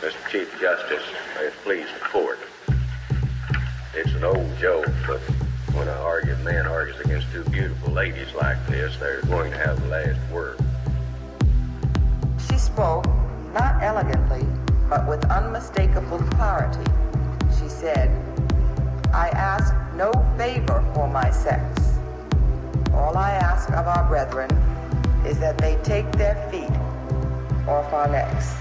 Mr. Chief Justice, may it please the court. It's an old joke, but when a argued man argues against two beautiful ladies like this, they're going to have the last word. She spoke, not elegantly, but with unmistakable clarity. She said, I ask no favor for my sex. All I ask of our brethren is that they take their feet off our necks.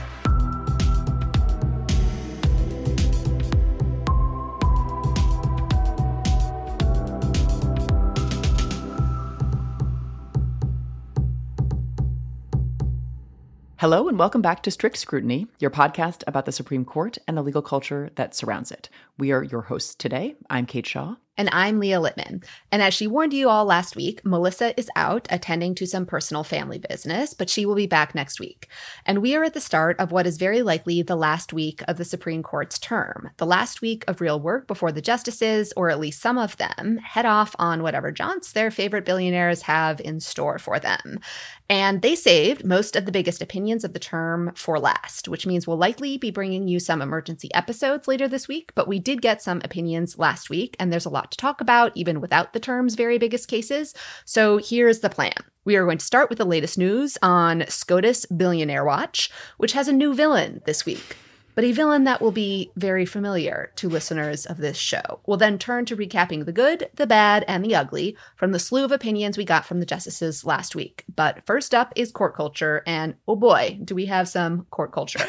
Hello, and welcome back to Strict Scrutiny, your podcast about the Supreme Court and the legal culture that surrounds it. We are your hosts today. I'm Kate Shaw. And I'm Leah Littman. And as she warned you all last week, Melissa is out attending to some personal family business, but she will be back next week. And we are at the start of what is very likely the last week of the Supreme Court's term, the last week of real work before the justices, or at least some of them, head off on whatever jaunts their favorite billionaires have in store for them. And they saved most of the biggest opinions of the term for last, which means we'll likely be bringing you some emergency episodes later this week, but we did get some opinions last week, and there's a lot to talk about, even without the term's very biggest cases. So here's the plan. We are going to start with the latest news on SCOTUS Billionaire Watch, which has a new villain this week but a villain that will be very familiar to listeners of this show. We'll then turn to recapping the good, the bad, and the ugly from the slew of opinions we got from the justices last week. But first up is court culture, and oh boy, do we have some court culture.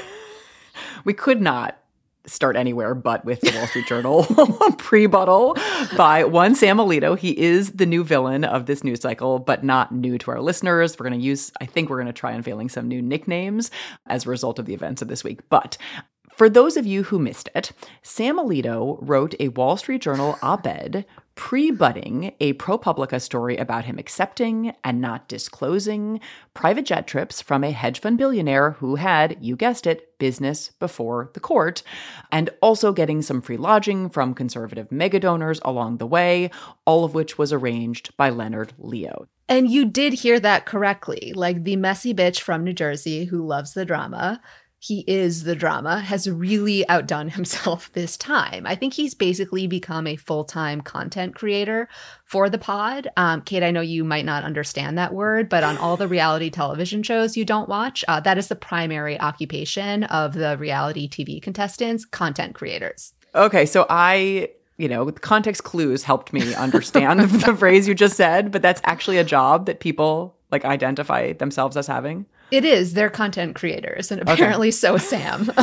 we could not start anywhere but with the Wall Street Journal pre-buttal by one Sam Alito. He is the new villain of this news cycle, but not new to our listeners. We're going to use, I think we're going to try unveiling some new nicknames as a result of the events of this week. But for those of you who missed it, Sam Alito wrote a Wall Street Journal op ed pre-budding a ProPublica story about him accepting and not disclosing private jet trips from a hedge fund billionaire who had, you guessed it, business before the court, and also getting some free lodging from conservative mega donors along the way, all of which was arranged by Leonard Leo. And you did hear that correctly. Like the messy bitch from New Jersey who loves the drama he is the drama, has really outdone himself this time. I think he's basically become a full time content creator for the pod. Um, Kate, I know you might not understand that word, but on all the reality television shows you don't watch, uh, that is the primary occupation of the reality TV contestants, content creators. Okay, so I you know, context clues helped me understand the phrase you just said, but that's actually a job that people like identify themselves as having. It is. They're content creators, and apparently okay. so Sam.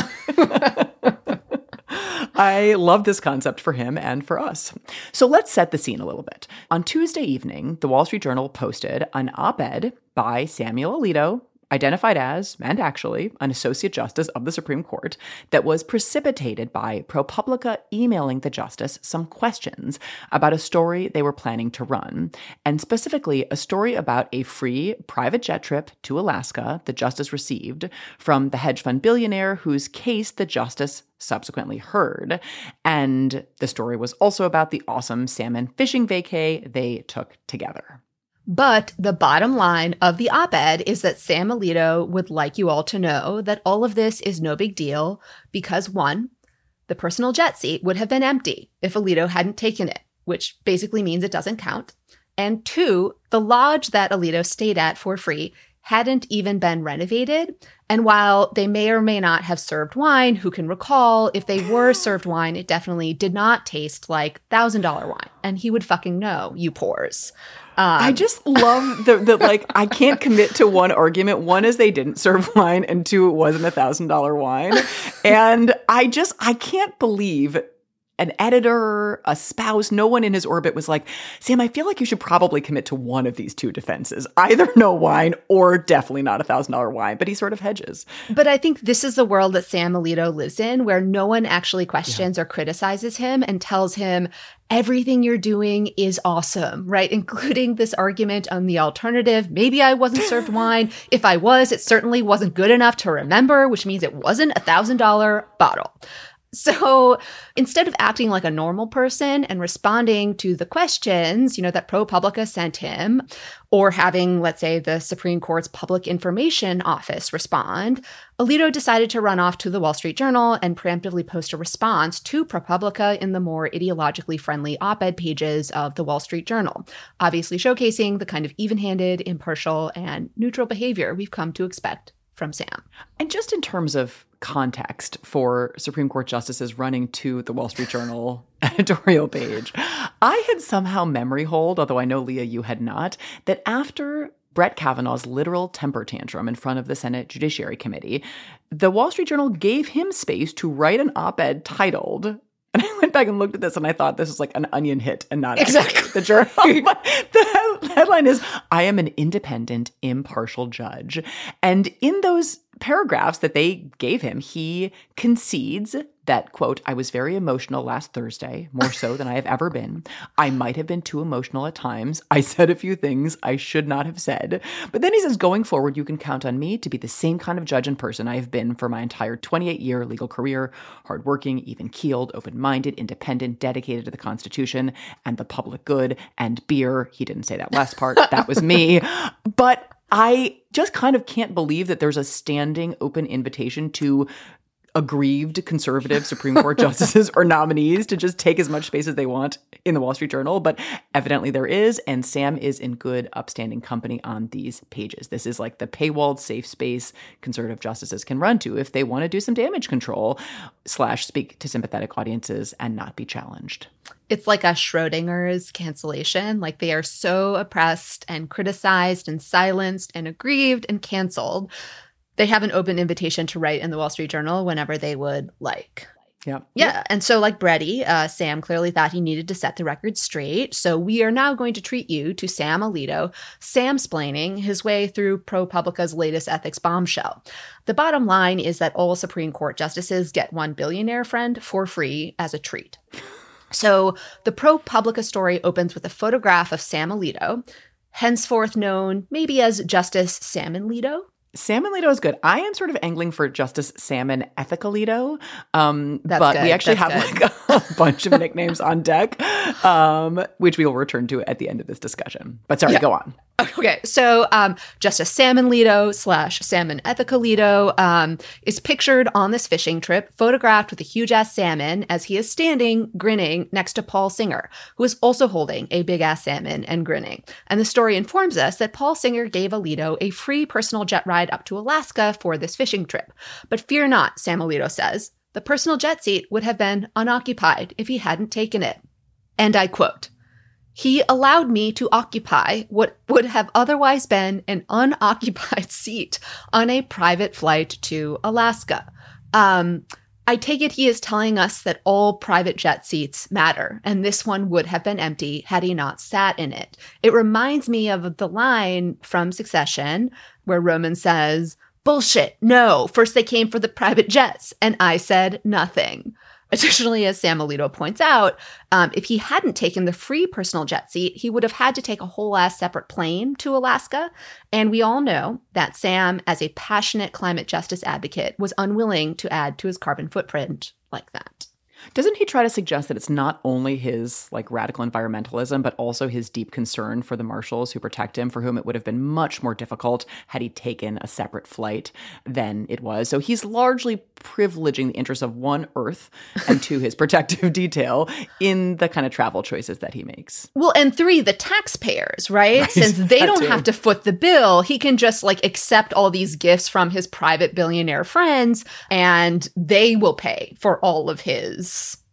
I love this concept for him and for us. So let's set the scene a little bit. On Tuesday evening, the Wall Street Journal posted an op ed by Samuel Alito identified as, and actually, an Associate Justice of the Supreme Court, that was precipitated by ProPublica emailing the Justice some questions about a story they were planning to run, and specifically a story about a free private jet trip to Alaska the Justice received from the hedge fund billionaire whose case the Justice subsequently heard. And the story was also about the awesome salmon fishing vacay they took together. But the bottom line of the op ed is that Sam Alito would like you all to know that all of this is no big deal because one, the personal jet seat would have been empty if Alito hadn't taken it, which basically means it doesn't count. And two, the lodge that Alito stayed at for free hadn't even been renovated. And while they may or may not have served wine, who can recall if they were served wine, it definitely did not taste like $1,000 wine. And he would fucking know, you pores. Um, I just love the, the like I can't commit to one argument. One is they didn't serve wine, and two, it wasn't a thousand dollar wine. and I just I can't believe an editor, a spouse, no one in his orbit was like, Sam, I feel like you should probably commit to one of these two defenses either no wine or definitely not a thousand dollar wine. But he sort of hedges. But I think this is the world that Sam Alito lives in where no one actually questions yeah. or criticizes him and tells him, everything you're doing is awesome, right? Including this argument on the alternative. Maybe I wasn't served wine. If I was, it certainly wasn't good enough to remember, which means it wasn't a thousand dollar bottle. So instead of acting like a normal person and responding to the questions, you know, that ProPublica sent him, or having, let's say, the Supreme Court's Public Information Office respond, Alito decided to run off to the Wall Street Journal and preemptively post a response to ProPublica in the more ideologically friendly op ed pages of the Wall Street Journal, obviously showcasing the kind of even handed, impartial, and neutral behavior we've come to expect from Sam. And just in terms of context for Supreme Court justices running to the Wall Street Journal editorial page, I had somehow memory hold, although I know Leah, you had not, that after Brett Kavanaugh's literal temper tantrum in front of the Senate Judiciary Committee, the Wall Street Journal gave him space to write an op ed titled and I went back and looked at this and I thought this was like an onion hit and not exactly the journal. but the headline is I am an independent, impartial judge. And in those paragraphs that they gave him, he concedes that, quote, I was very emotional last Thursday, more so than I have ever been. I might have been too emotional at times. I said a few things I should not have said. But then he says, going forward, you can count on me to be the same kind of judge and person I have been for my entire 28 year legal career hardworking, even keeled, open minded, independent, dedicated to the Constitution and the public good, and beer. He didn't say that last part. that was me. But I just kind of can't believe that there's a standing open invitation to aggrieved conservative Supreme Court justices or nominees to just take as much space as they want in the Wall Street Journal, but evidently there is, and Sam is in good, upstanding company on these pages. This is like the paywalled safe space conservative justices can run to if they want to do some damage control slash speak to sympathetic audiences and not be challenged. It's like a Schrodinger's cancellation. Like they are so oppressed and criticized and silenced and aggrieved and canceled they have an open invitation to write in the Wall Street Journal whenever they would like. Yeah. Yeah. And so, like Bretty, uh, Sam clearly thought he needed to set the record straight. So, we are now going to treat you to Sam Alito, Sam splaining his way through ProPublica's latest ethics bombshell. The bottom line is that all Supreme Court justices get one billionaire friend for free as a treat. So, the ProPublica story opens with a photograph of Sam Alito, henceforth known maybe as Justice Salmon Alito. Salmon Alito is good. I am sort of angling for Justice Salmon Ethicalito. Um, but good. we actually That's have like a bunch of nicknames on deck, um, which we will return to at the end of this discussion. But sorry, Yeah. go on. Okay, so um, Justice Salmon Alito slash Salmon Ethicalito um, is pictured on this fishing trip, photographed with a huge ass salmon as he is standing, grinning next to Paul Singer, who is also holding a big ass salmon and grinning. And the story informs us that Paul Singer gave Alito a free personal jet ride up to Alaska for this fishing trip. But fear not, Sam Alito says, the personal jet seat would have been unoccupied if he hadn't taken it. And I quote, he allowed me to occupy what would have otherwise been an unoccupied seat on a private flight to Alaska. Um, I take it he is telling us that all private jet seats matter, and this one would have been empty had he not sat in it. It reminds me of the line from Succession where Roman says, Bullshit, no, first they came for the private jets, and I said nothing. Additionally, as Sam Alito points out, um, if he hadn't taken the free personal jet seat, he would have had to take a whole ass separate plane to Alaska. And we all know that Sam, as a passionate climate justice advocate, was unwilling to add to his carbon footprint like that. Doesn't he try to suggest that it's not only his like radical environmentalism, but also his deep concern for the marshals who protect him, for whom it would have been much more difficult had he taken a separate flight than it was? So he's largely privileging the interests of one, Earth, and two, his protective detail in the kind of travel choices that he makes. Well, and three, the taxpayers, right? Right, Since they that don't too. have to foot the bill, he can just like accept all these gifts from his private billionaire friends and they will pay for all of his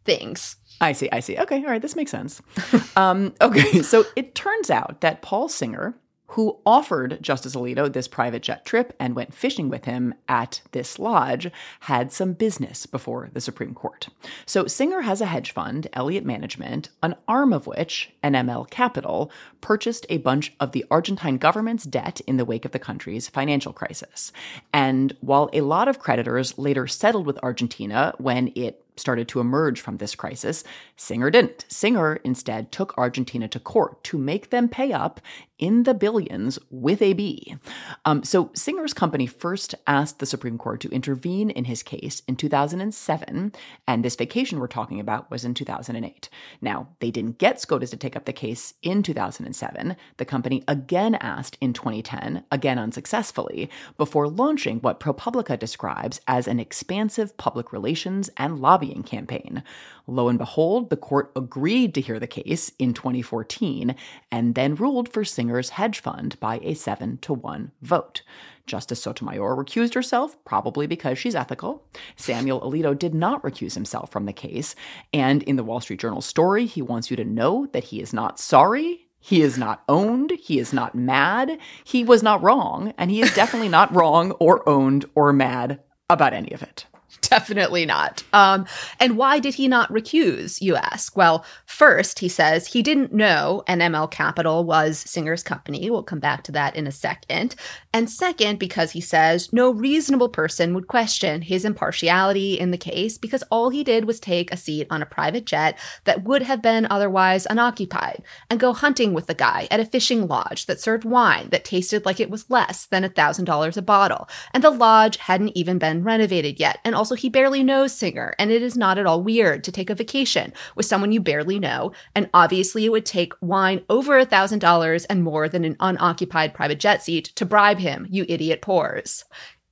things. I see, I see. Okay, all right, this makes sense. um, okay, so it turns out that Paul Singer, who offered Justice Alito this private jet trip and went fishing with him at this lodge, had some business before the Supreme Court. So Singer has a hedge fund, Elliott Management, an arm of which, NML Capital, purchased a bunch of the Argentine government's debt in the wake of the country's financial crisis. And while a lot of creditors later settled with Argentina when it started to emerge from this crisis. Singer didn't. Singer instead took Argentina to court to make them pay up in the billions with a B. Um, so Singer's company first asked the Supreme Court to intervene in his case in 2007, and this vacation we're talking about was in 2008. Now, they didn't get SCOTUS to take up the case in 2007. The company again asked in 2010, again unsuccessfully, before launching what ProPublica describes as an expansive public relations and lobbying campaign. Lo and behold, the court agreed to hear the case in 2014 and then ruled for Singer's hedge fund by a 7 to 1 vote. Justice Sotomayor recused herself, probably because she's ethical. Samuel Alito did not recuse himself from the case. And in the Wall Street Journal story, he wants you to know that he is not sorry. He is not owned. He is not mad. He was not wrong. And he is definitely not wrong or owned or mad about any of it. Definitely not. Um, and why did he not recuse, you ask? Well, first, he says he didn't know NML Capital was Singer's company. We'll come back to that in a second. And second, because he says no reasonable person would question his impartiality in the case because all he did was take a seat on a private jet that would have been otherwise unoccupied and go hunting with the guy at a fishing lodge that served wine that tasted like it was less than $1,000 a bottle. And the lodge hadn't even been renovated yet. And also, he barely knows Singer, and it is not at all weird to take a vacation with someone you barely know. And obviously, it would take wine over a $1,000 and more than an unoccupied private jet seat to bribe him, you idiot pores.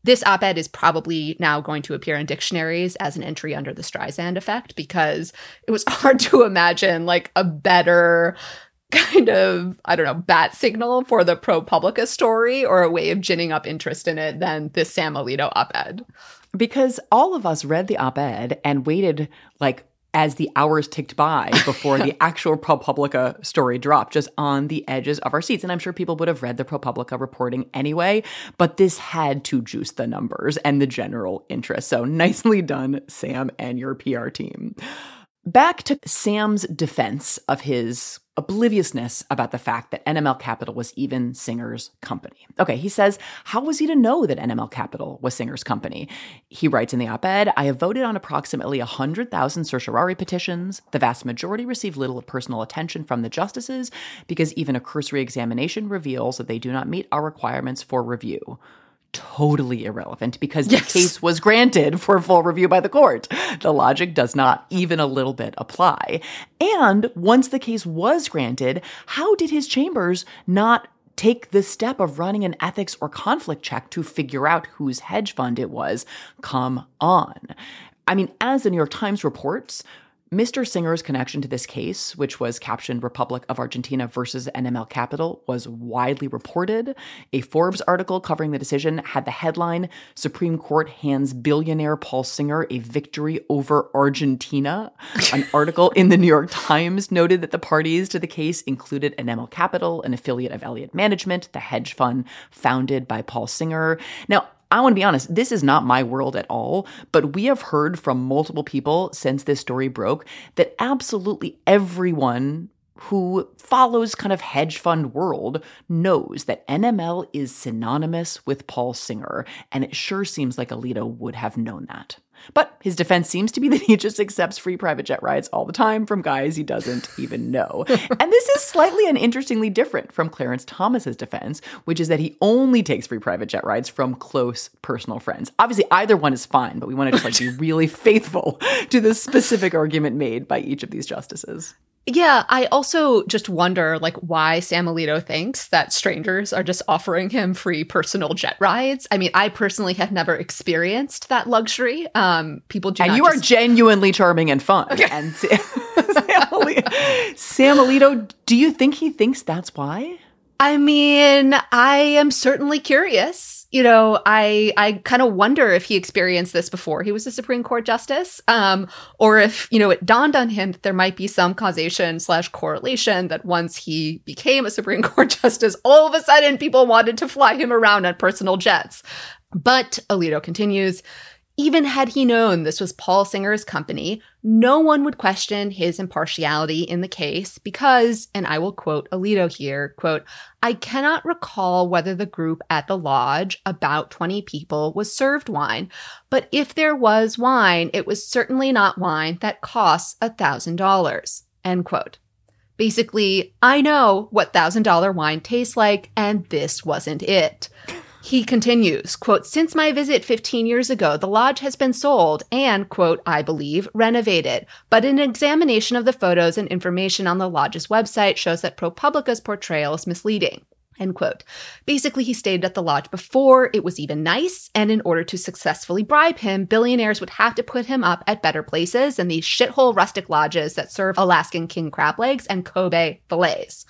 This op ed is probably now going to appear in dictionaries as an entry under the Streisand effect because it was hard to imagine like a better kind of, I don't know, bat signal for the ProPublica story or a way of ginning up interest in it than this Sam Alito op ed because all of us read the op ed and waited like as the hours ticked by before the actual ProPublica story dropped, just on the edges of our seats. And I'm sure people would have read the ProPublica reporting anyway, but this had to juice the numbers and the general interest. So nicely done, Sam and your PR team. Back to Sam's defense of his obliviousness about the fact that NML Capital was even Singer's company. Okay, he says, How was he to know that NML Capital was Singer's company? He writes in the op ed I have voted on approximately 100,000 certiorari petitions. The vast majority receive little personal attention from the justices because even a cursory examination reveals that they do not meet our requirements for review totally irrelevant because yes. the case was granted for full review by the court. The logic does not even a little bit apply. And once the case was granted, how did his chambers not take the step of running an ethics or conflict check to figure out whose hedge fund it was? Come on. I mean, as the New York Times reports, Mr. Singer's connection to this case, which was captioned Republic of Argentina versus NML Capital, was widely reported. A Forbes article covering the decision had the headline Supreme Court hands billionaire Paul Singer a victory over Argentina. An article in the New York Times noted that the parties to the case included NML Capital, an affiliate of Elliott Management, the hedge fund founded by Paul Singer. Now, I want to be honest, this is not my world at all, but we have heard from multiple people since this story broke that absolutely everyone who follows kind of hedge fund world knows that NML is synonymous with Paul Singer, and it sure seems like Alito would have known that. But his defense seems to be that he just accepts free private jet rides all the time from guys he doesn't even know. and this is slightly and interestingly different from Clarence Thomas's defense, which is that he only takes free private jet rides from close personal friends. Obviously, either one is fine, but we want to just like be really faithful to the specific argument made by each of these justices. Yeah, I also just wonder like why Sam Alito thinks that strangers are just offering him free personal jet rides. I mean, I personally have never experienced that luxury. Um, people do, and you just... are genuinely charming and fun. Okay. And Sam, Sam, Alito, Sam Alito, do you think he thinks that's why? I mean, I am certainly curious you know, I I kind of wonder if he experienced this before he was a Supreme Court justice, um, or if you know it dawned on him that there might be some causation slash correlation that once he became a Supreme Court justice, all of a sudden people wanted to fly him around on personal jets. But Alito continues. Even had he known this was Paul Singer's company, no one would question his impartiality in the case because, and I will quote Alito here, quote, I cannot recall whether the group at the lodge, about 20 people, was served wine, but if there was wine, it was certainly not wine that costs a thousand dollars, end quote. Basically, I know what thousand dollar wine tastes like, and this wasn't it. He continues, quote, since my visit 15 years ago, the lodge has been sold and, quote, I believe, renovated. But an examination of the photos and information on the lodge's website shows that ProPublica's portrayal is misleading. End quote. Basically, he stayed at the lodge before it was even nice, and in order to successfully bribe him, billionaires would have to put him up at better places than these shithole rustic lodges that serve Alaskan king crab legs and Kobe fillets.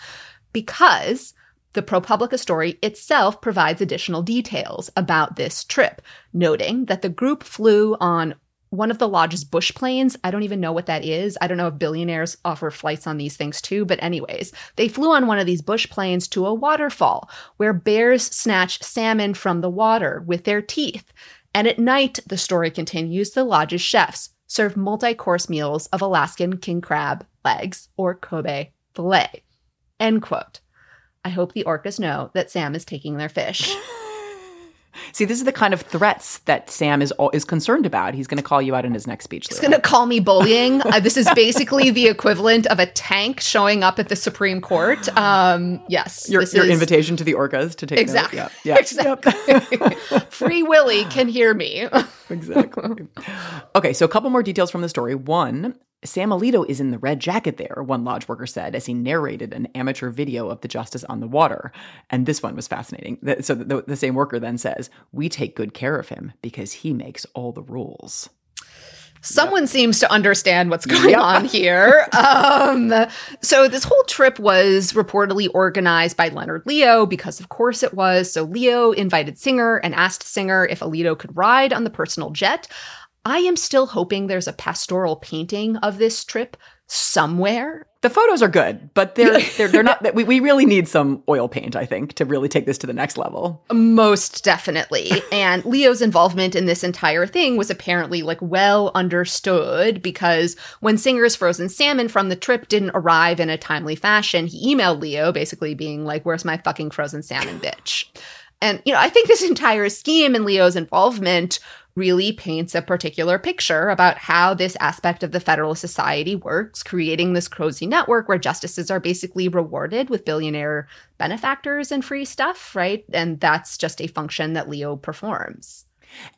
Because the ProPublica story itself provides additional details about this trip, noting that the group flew on one of the lodge's bush planes. I don't even know what that is. I don't know if billionaires offer flights on these things too, but anyways, they flew on one of these bush planes to a waterfall where bears snatch salmon from the water with their teeth. And at night, the story continues, the lodge's chefs serve multi course meals of Alaskan king crab legs or Kobe filet. End quote. I hope the orcas know that Sam is taking their fish. See, this is the kind of threats that Sam is is concerned about. He's going to call you out in his next speech. He's going to call me bullying. uh, this is basically the equivalent of a tank showing up at the Supreme Court. Um, yes, your, your is... invitation to the orcas to take exactly, note. Yeah, yeah. exactly. Free Willy can hear me. exactly. Okay, so a couple more details from the story. One, Sam Alito is in the red jacket there, one lodge worker said as he narrated an amateur video of the justice on the water. And this one was fascinating. So the, the same worker then says, We take good care of him because he makes all the rules. Someone yep. seems to understand what's going yep. on here. Um, so this whole trip was reportedly organized by Leonard Leo because, of course, it was. So Leo invited Singer and asked Singer if Alito could ride on the personal jet. I am still hoping there's a pastoral painting of this trip somewhere. The photos are good, but they're they're, they're not. We, we really need some oil paint, I think, to really take this to the next level. Most definitely. and Leo's involvement in this entire thing was apparently like well understood because when Singer's frozen salmon from the trip didn't arrive in a timely fashion, he emailed Leo basically being like, "Where's my fucking frozen salmon, bitch?" And you know, I think this entire scheme and Leo's involvement really paints a particular picture about how this aspect of the Federalist Society works, creating this cozy network where justices are basically rewarded with billionaire benefactors and free stuff, right? And that's just a function that Leo performs.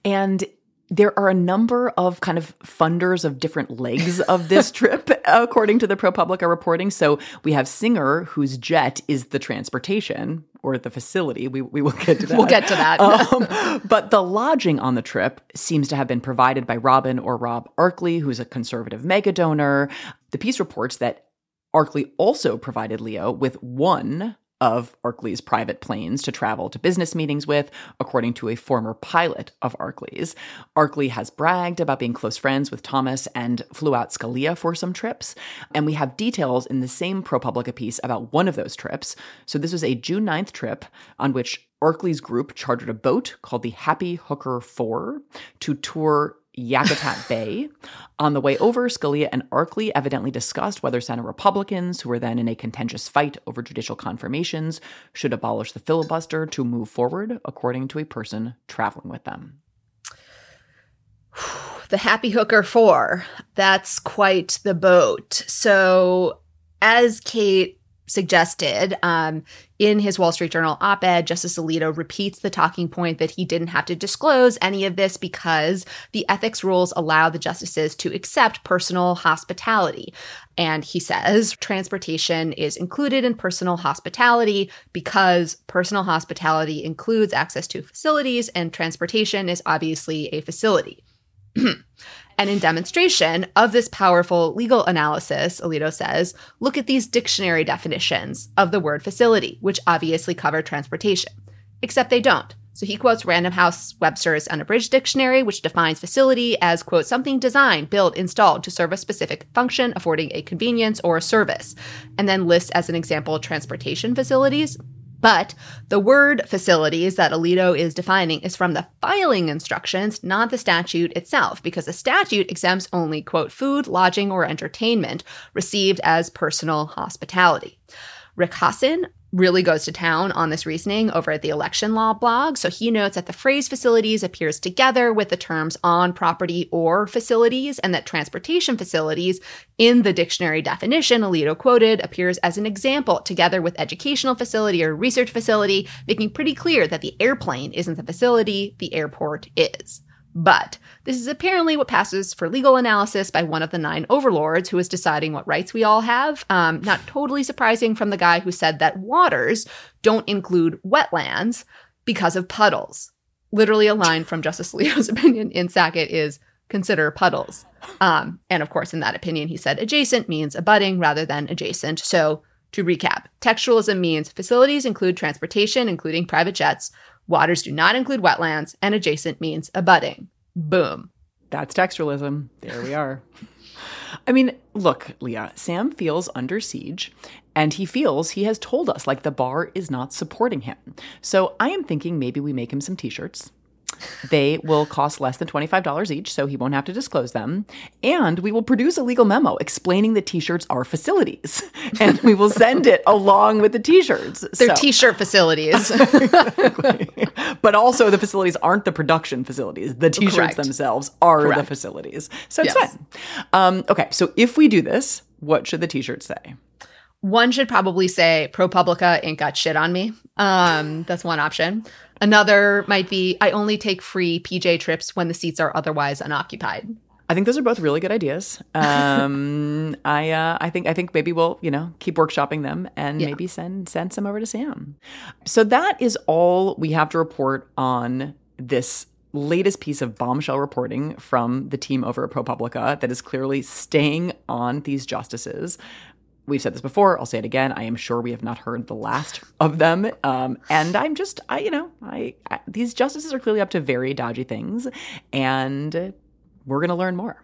And there are a number of kind of funders of different legs of this trip, according to the ProPublica reporting. So we have Singer, whose jet is the transportation or the facility. We, we will get to that. we'll get to that. um, but the lodging on the trip seems to have been provided by Robin or Rob Arkley, who's a conservative mega donor. The piece reports that Arkley also provided Leo with one of Arkley's private planes to travel to business meetings with, according to a former pilot of Arkley's. Arkley has bragged about being close friends with Thomas and flew out Scalia for some trips. And we have details in the same ProPublica piece about one of those trips. So this was a June 9th trip on which Arkley's group chartered a boat called the Happy Hooker 4 to tour Yakutat Bay. On the way over, Scalia and Arkley evidently discussed whether Senate Republicans, who were then in a contentious fight over judicial confirmations, should abolish the filibuster to move forward, according to a person traveling with them. The Happy Hooker 4. That's quite the boat. So, as Kate suggested um, in his Wall Street Journal op ed, Justice Alito repeats the talking point that he didn't have to disclose any of this because the ethics rules allow the justices to accept personal hospitality. And he says transportation is included in personal hospitality because personal hospitality includes access to facilities, and transportation is obviously a facility. And in demonstration of this powerful legal analysis, Alito says, look at these dictionary definitions of the word facility, which obviously cover transportation. Except they don't. So he quotes Random House Webster's Unabridged Dictionary, which defines facility as, quote, something designed, built, installed to serve a specific function, affording a convenience or a service, and then lists as an example transportation facilities. But the word facilities that Alito is defining is from the filing instructions, not the statute itself, because the statute exempts only, quote, food, lodging, or entertainment received as personal hospitality. Rick Hasen really goes to town on this reasoning over at the election law blog. So he notes that the phrase facilities appears together with the terms on property or facilities, and that transportation facilities in the dictionary definition Alito quoted appears as an example together with educational facility or research facility, making pretty clear that the airplane isn't the facility, the airport is. But this is apparently what passes for legal analysis by one of the nine overlords who is deciding what rights we all have. Um, not totally surprising from the guy who said that waters don't include wetlands because of puddles. Literally, a line from Justice Alito's opinion in Sackett is consider puddles. Um, and of course, in that opinion, he said adjacent means abutting rather than adjacent. So, to recap, textualism means facilities include transportation, including private jets, Waters do not include wetlands, and adjacent means abutting. Boom. That's textualism. There we are. I mean, look, Leah, Sam feels under siege and he feels he has told us like the bar is not supporting him. So I am thinking maybe we make him some t shirts. They will cost less than $25 each, so he won't have to disclose them. And we will produce a legal memo explaining that t shirts are facilities. And we will send it along with the t shirts. They're so. t shirt facilities. but also, the facilities aren't the production facilities. The t shirts themselves are Correct. the facilities. So it's yes. fine. Um, okay, so if we do this, what should the t shirts say? One should probably say ProPublica ain't got shit on me. Um, that's one option. Another might be I only take free PJ trips when the seats are otherwise unoccupied. I think those are both really good ideas. Um, I uh, I think I think maybe we'll you know keep workshopping them and yeah. maybe send send some over to Sam. So that is all we have to report on this latest piece of bombshell reporting from the team over at ProPublica that is clearly staying on these justices we've said this before i'll say it again i am sure we have not heard the last of them um, and i'm just i you know I, I, these justices are clearly up to very dodgy things and we're going to learn more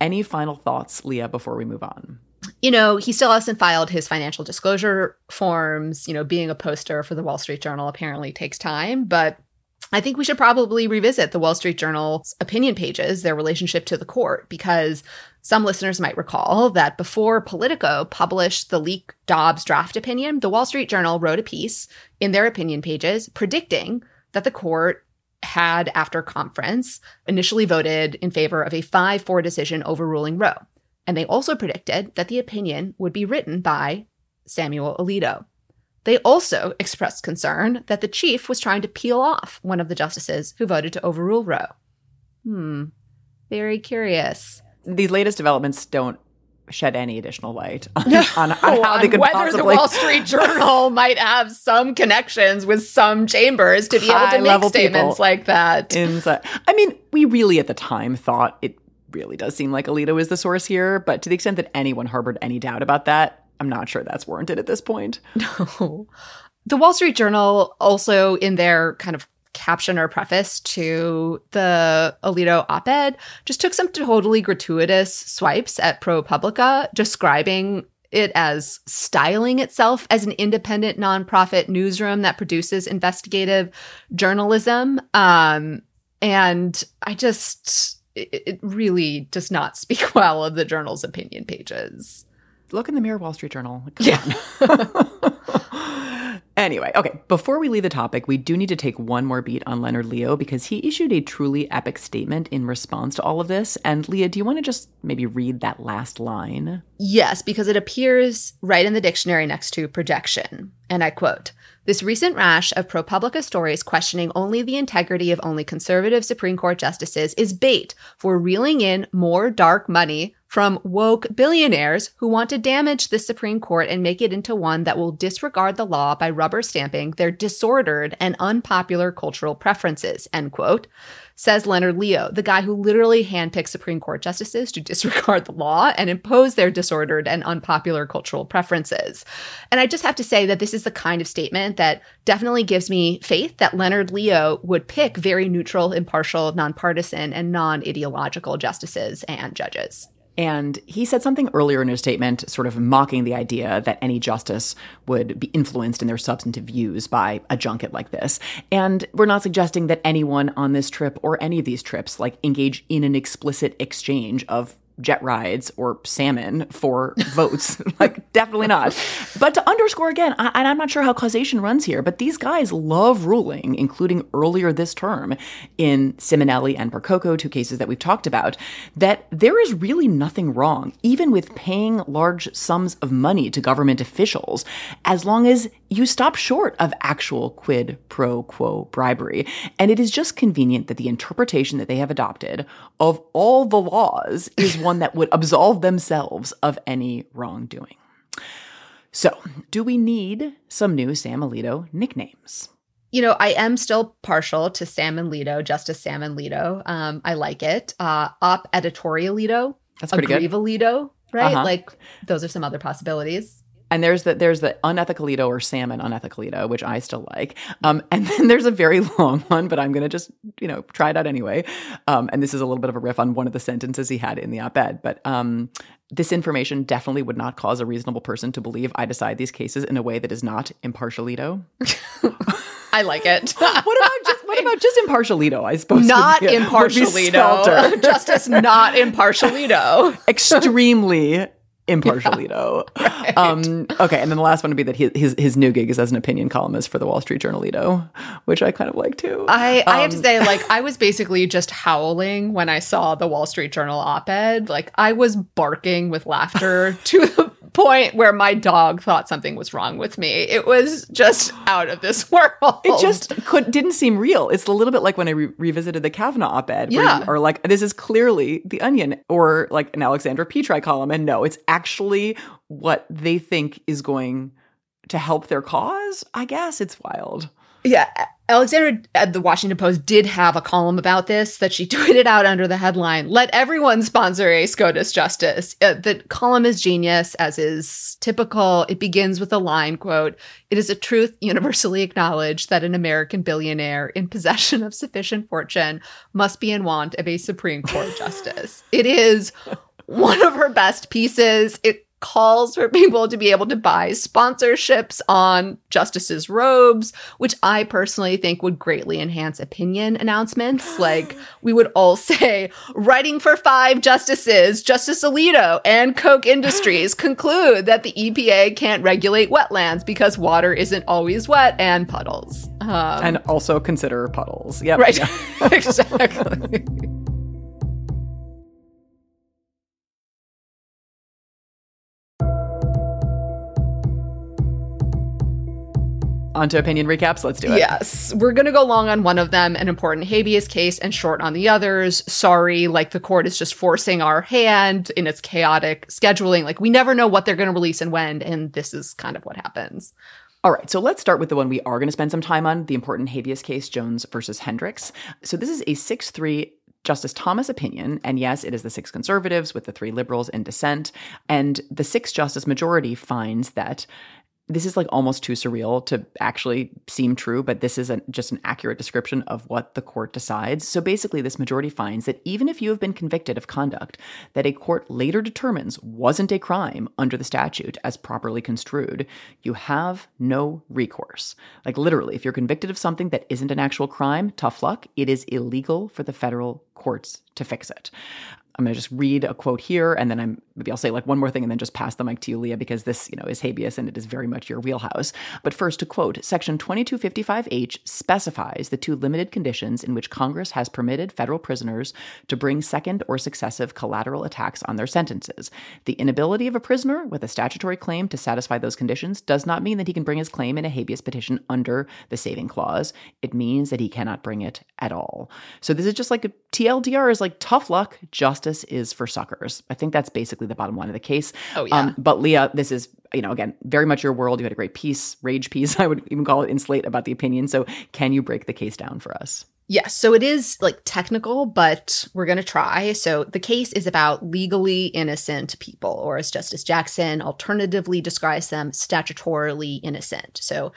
any final thoughts leah before we move on you know, he still hasn't filed his financial disclosure forms. You know, being a poster for the Wall Street Journal apparently takes time, but I think we should probably revisit the Wall Street Journal's opinion pages, their relationship to the court, because some listeners might recall that before Politico published the leak Dobbs draft opinion, the Wall Street Journal wrote a piece in their opinion pages predicting that the court had, after conference, initially voted in favor of a 5 4 decision overruling Roe. And they also predicted that the opinion would be written by Samuel Alito. They also expressed concern that the chief was trying to peel off one of the justices who voted to overrule Roe. Hmm, very curious these latest developments don't shed any additional light on, on, on how they could whether possibly... the Wall Street Journal might have some connections with some chambers to be able to make statements like that. Inside. I mean, we really at the time thought it really does seem like Alito is the source here, but to the extent that anyone harbored any doubt about that, I'm not sure that's warranted at this point. No. The Wall Street Journal also in their kind of caption or preface to the Alito op ed just took some totally gratuitous swipes at ProPublica, describing it as styling itself as an independent nonprofit newsroom that produces investigative journalism. Um, and I just, it, it really does not speak well of the journal's opinion pages. Look in the mirror, Wall Street Journal. Come yeah. Anyway, okay, before we leave the topic, we do need to take one more beat on Leonard Leo because he issued a truly epic statement in response to all of this. And Leah, do you want to just maybe read that last line? Yes, because it appears right in the dictionary next to projection. And I quote This recent rash of ProPublica stories questioning only the integrity of only conservative Supreme Court justices is bait for reeling in more dark money from woke billionaires who want to damage the Supreme Court and make it into one that will disregard the law by rubber stamping their disordered and unpopular cultural preferences, end quote, says Leonard Leo, the guy who literally handpicks Supreme Court justices to disregard the law and impose their disordered and unpopular cultural preferences. And I just have to say that this is the kind of statement that definitely gives me faith that Leonard Leo would pick very neutral, impartial, nonpartisan, and non ideological justices and judges. And he said something earlier in his statement, sort of mocking the idea that any justice would be influenced in their substantive views by a junket like this. And we're not suggesting that anyone on this trip or any of these trips like engage in an explicit exchange of jet rides or salmon for votes. like, definitely not. But to underscore again, I, and I'm not sure how causation runs here, but these guys love ruling, including earlier this term in Ciminelli and Percoco, two cases that we've talked about, that there is really nothing wrong, even with paying large sums of money to government officials, as long as you stop short of actual quid pro quo bribery. And it is just convenient that the interpretation that they have adopted of all the laws is one that would absolve themselves of any wrongdoing. So, do we need some new Sam Alito nicknames? You know, I am still partial to Sam and Alito, Justice Sam and Alito. Um, I like it. Uh, op editorialito. That's pretty good. Alito, right? Uh-huh. Like, those are some other possibilities. And there's the there's the unethicalito or salmon unethicalito, which I still like. Um, and then there's a very long one, but I'm gonna just you know try it out anyway. Um, and this is a little bit of a riff on one of the sentences he had in the op-ed, but um, this information definitely would not cause a reasonable person to believe I decide these cases in a way that is not impartialito. I like it. what about just what about just impartialito? I suppose not impartialito. Justice not impartialito. Extremely impartialito. right. um, okay, and then the last one would be that he, his his new gig is as an opinion columnist for the Wall Street Journalito, which I kind of like too. I, I have to um, say, like, I was basically just howling when I saw the Wall Street Journal op-ed. Like, I was barking with laughter to the point where my dog thought something was wrong with me. It was just out of this world. It just could didn't seem real. It's a little bit like when I re- revisited the Kavanaugh op-ed, yeah, or like this is clearly the Onion, or like an Alexandra Petri column, and no, it's actually what they think is going to help their cause. I guess it's wild. Yeah, Alexandra at the Washington Post did have a column about this that she tweeted out under the headline, Let everyone sponsor a SCOTUS justice. Uh, the column is genius, as is typical. It begins with a line quote, It is a truth universally acknowledged that an American billionaire in possession of sufficient fortune must be in want of a Supreme Court justice. it is one of her best pieces. It calls for people to be able to buy sponsorships on justices' robes, which I personally think would greatly enhance opinion announcements. like we would all say, writing for five justices, Justice Alito and Koch Industries conclude that the EPA can't regulate wetlands because water isn't always wet and puddles. Um, and also consider puddles. Yep. Right. Yeah. exactly. On to opinion recaps. Let's do it. Yes. We're going to go long on one of them, an important habeas case, and short on the others. Sorry, like the court is just forcing our hand in its chaotic scheduling. Like we never know what they're going to release and when, and this is kind of what happens. All right, so let's start with the one we are going to spend some time on the important habeas case, Jones versus Hendrix. So this is a 6 3 Justice Thomas opinion, and yes, it is the six conservatives with the three liberals in dissent. And the six justice majority finds that this is like almost too surreal to actually seem true, but this is a, just an accurate description of what the court decides. So basically, this majority finds that even if you have been convicted of conduct that a court later determines wasn't a crime under the statute as properly construed, you have no recourse. Like literally, if you're convicted of something that isn't an actual crime, tough luck, it is illegal for the federal courts to fix it. I'm going to just read a quote here, and then I'm maybe I'll say like one more thing, and then just pass the mic to you, Leah, because this you know is habeas and it is very much your wheelhouse. But first, to quote, Section 2255H specifies the two limited conditions in which Congress has permitted federal prisoners to bring second or successive collateral attacks on their sentences. The inability of a prisoner with a statutory claim to satisfy those conditions does not mean that he can bring his claim in a habeas petition under the saving clause. It means that he cannot bring it at all. So this is just like a TLDR is like tough luck. Justice is for suckers. I think that's basically the bottom line of the case. Oh yeah. Um, but Leah, this is you know again very much your world. You had a great piece, rage piece. I would even call it in Slate about the opinion. So can you break the case down for us? Yes, so it is like technical, but we're going to try. So the case is about legally innocent people, or as Justice Jackson alternatively describes them, statutorily innocent. So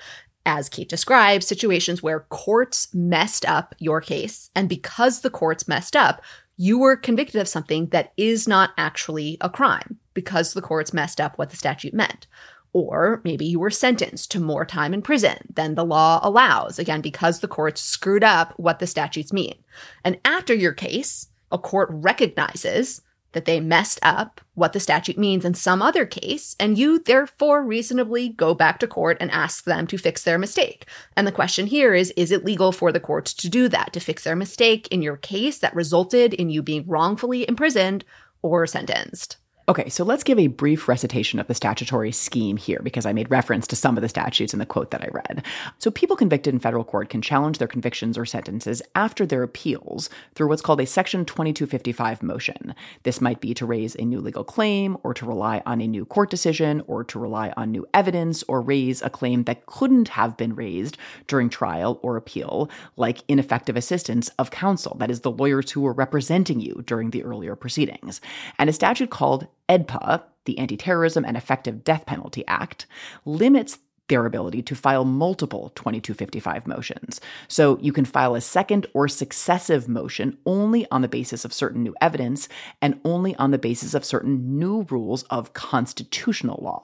as Kate describes, situations where courts messed up your case. And because the courts messed up, you were convicted of something that is not actually a crime because the courts messed up what the statute meant. Or maybe you were sentenced to more time in prison than the law allows, again, because the courts screwed up what the statutes mean. And after your case, a court recognizes that they messed up what the statute means in some other case, and you therefore reasonably go back to court and ask them to fix their mistake. And the question here is is it legal for the courts to do that, to fix their mistake in your case that resulted in you being wrongfully imprisoned or sentenced? Okay, so let's give a brief recitation of the statutory scheme here because I made reference to some of the statutes in the quote that I read. So, people convicted in federal court can challenge their convictions or sentences after their appeals through what's called a Section 2255 motion. This might be to raise a new legal claim, or to rely on a new court decision, or to rely on new evidence, or raise a claim that couldn't have been raised during trial or appeal, like ineffective assistance of counsel, that is, the lawyers who were representing you during the earlier proceedings. And a statute called EDPA, the Anti Terrorism and Effective Death Penalty Act, limits their ability to file multiple 2255 motions. So you can file a second or successive motion only on the basis of certain new evidence and only on the basis of certain new rules of constitutional law.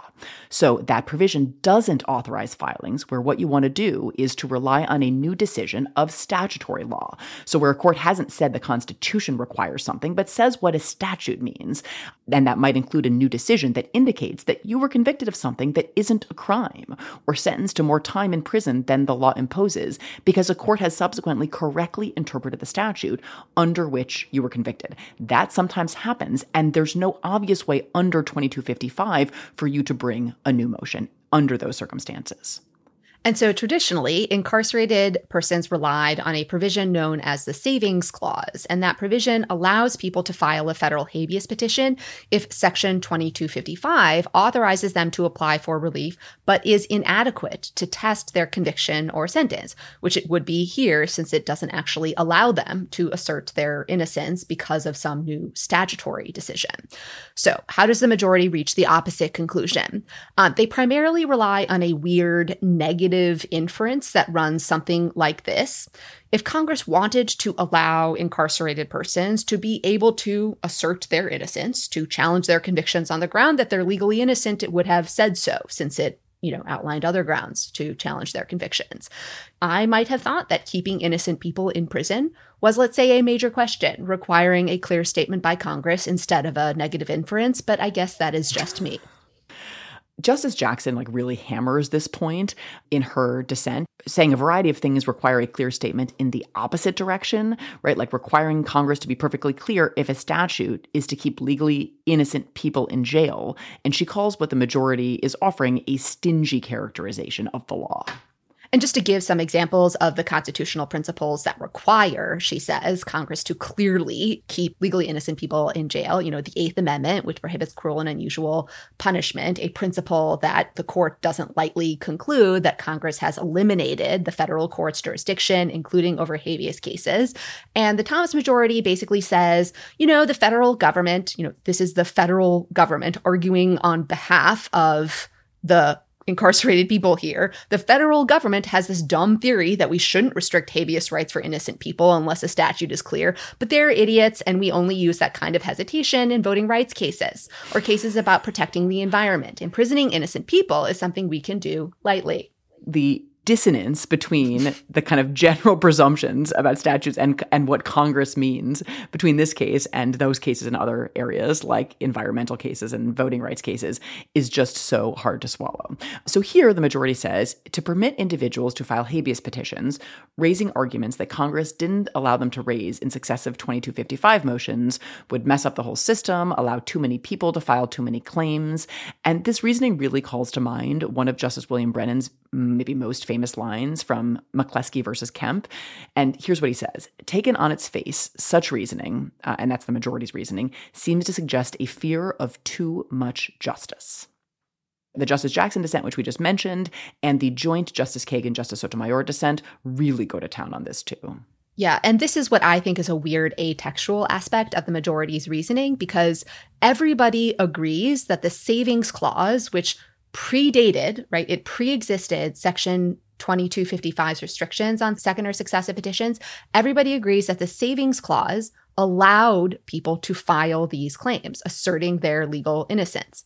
So that provision doesn't authorize filings where what you want to do is to rely on a new decision of statutory law. So where a court hasn't said the Constitution requires something, but says what a statute means, and that might include a new decision that indicates that you were convicted of something that isn't a crime or sentenced to more time in prison than the law imposes because a court has subsequently correctly interpreted the statute under which you were convicted. That sometimes happens, and there's no obvious way under 2255 for you to bring a new motion under those circumstances. And so traditionally, incarcerated persons relied on a provision known as the Savings Clause. And that provision allows people to file a federal habeas petition if Section 2255 authorizes them to apply for relief, but is inadequate to test their conviction or sentence, which it would be here since it doesn't actually allow them to assert their innocence because of some new statutory decision. So, how does the majority reach the opposite conclusion? Uh, they primarily rely on a weird negative negative inference that runs something like this. If Congress wanted to allow incarcerated persons to be able to assert their innocence, to challenge their convictions on the ground that they're legally innocent, it would have said so, since it you know, outlined other grounds to challenge their convictions. I might have thought that keeping innocent people in prison was, let's say, a major question requiring a clear statement by Congress instead of a negative inference, but I guess that is just me. Justice Jackson like really hammers this point in her dissent, saying a variety of things require a clear statement in the opposite direction, right? Like requiring Congress to be perfectly clear if a statute is to keep legally innocent people in jail. And she calls what the majority is offering a stingy characterization of the law. And just to give some examples of the constitutional principles that require, she says, Congress to clearly keep legally innocent people in jail, you know, the Eighth Amendment, which prohibits cruel and unusual punishment, a principle that the court doesn't lightly conclude that Congress has eliminated the federal court's jurisdiction, including over habeas cases. And the Thomas majority basically says, you know, the federal government, you know, this is the federal government arguing on behalf of the incarcerated people here. The federal government has this dumb theory that we shouldn't restrict habeas rights for innocent people unless a statute is clear, but they're idiots and we only use that kind of hesitation in voting rights cases or cases about protecting the environment. Imprisoning innocent people is something we can do lightly. The dissonance between the kind of general presumptions about statutes and and what Congress means between this case and those cases in other areas like environmental cases and voting rights cases is just so hard to swallow. So here the majority says to permit individuals to file habeas petitions raising arguments that Congress didn't allow them to raise in successive 2255 motions would mess up the whole system, allow too many people to file too many claims, and this reasoning really calls to mind one of Justice William Brennan's maybe most famous lines from McCleskey versus Kemp. And here's what he says Taken on its face, such reasoning, uh, and that's the majority's reasoning, seems to suggest a fear of too much justice. The Justice Jackson dissent, which we just mentioned, and the joint Justice Kagan Justice Sotomayor dissent really go to town on this too. Yeah, and this is what I think is a weird atextual aspect of the majority's reasoning because everybody agrees that the savings clause, which predated, right? It pre-existed section 2255's restrictions on second or successive petitions. Everybody agrees that the savings clause allowed people to file these claims, asserting their legal innocence.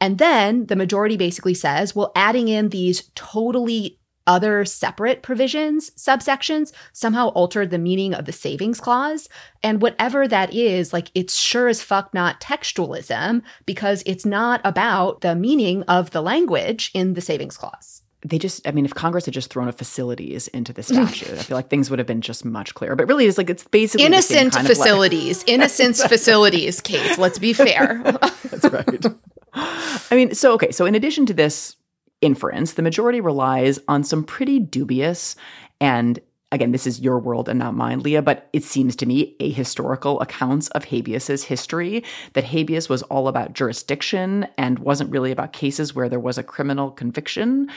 And then the majority basically says, well, adding in these totally other separate provisions, subsections, somehow altered the meaning of the savings clause. And whatever that is, like it's sure as fuck not textualism because it's not about the meaning of the language in the savings clause. They just i mean if congress had just thrown a facilities into the statute i feel like things would have been just much clearer. But really it's like it's basically innocent facilities innocent facilities kate let's be fair. That's right. I mean so okay so in addition to this inference, the majority relies on some pretty dubious and again, this is your world and not mine, Leah, but it seems to me ahistorical accounts of habeas's history that habeas was all about jurisdiction and wasn't really about cases where there was a criminal conviction.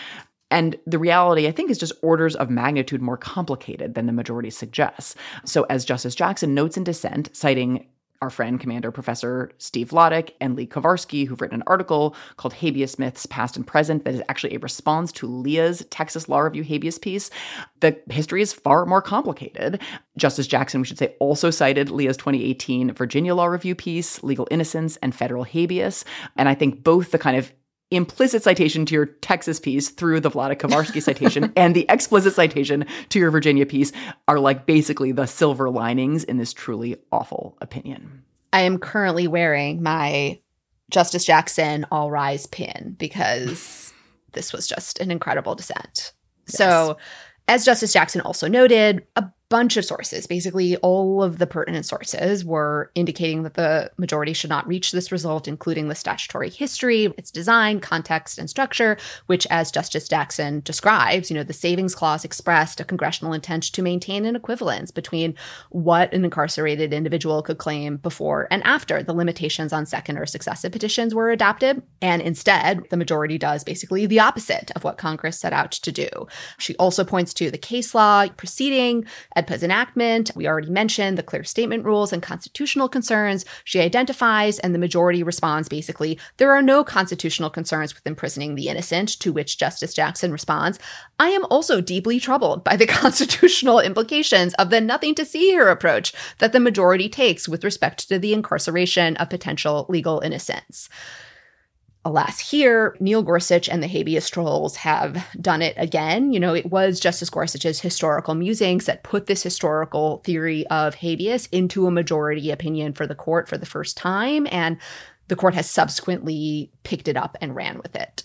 And the reality, I think, is just orders of magnitude more complicated than the majority suggests. So, as Justice Jackson notes in dissent, citing our friend, Commander Professor Steve Vladeck and Lee Kovarsky, who've written an article called Habeas Myths Past and Present that is actually a response to Leah's Texas Law Review habeas piece. The history is far more complicated. Justice Jackson, we should say, also cited Leah's 2018 Virginia Law Review piece, Legal Innocence and Federal Habeas. And I think both the kind of implicit citation to your Texas piece through the Vladeck Kovarsky citation and the explicit citation to your Virginia piece are like basically the silver linings in this truly awful opinion. I am currently wearing my Justice Jackson All Rise pin because this was just an incredible dissent. Yes. So, as Justice Jackson also noted, a bunch of sources. Basically, all of the pertinent sources were indicating that the majority should not reach this result, including the statutory history, its design, context, and structure, which, as Justice Jackson describes, you know, the savings clause expressed a congressional intent to maintain an equivalence between what an incarcerated individual could claim before and after the limitations on second or successive petitions were adopted. And instead, the majority does basically the opposite of what Congress set out to do. She also points to the case law proceeding EDPA's enactment. We already mentioned the clear statement rules and constitutional concerns. She identifies, and the majority responds basically, there are no constitutional concerns with imprisoning the innocent, to which Justice Jackson responds, I am also deeply troubled by the constitutional implications of the nothing to see here approach that the majority takes with respect to the incarceration of potential legal innocents. Alas, here, Neil Gorsuch and the habeas trolls have done it again. You know, it was Justice Gorsuch's historical musings that put this historical theory of habeas into a majority opinion for the court for the first time. And the court has subsequently picked it up and ran with it.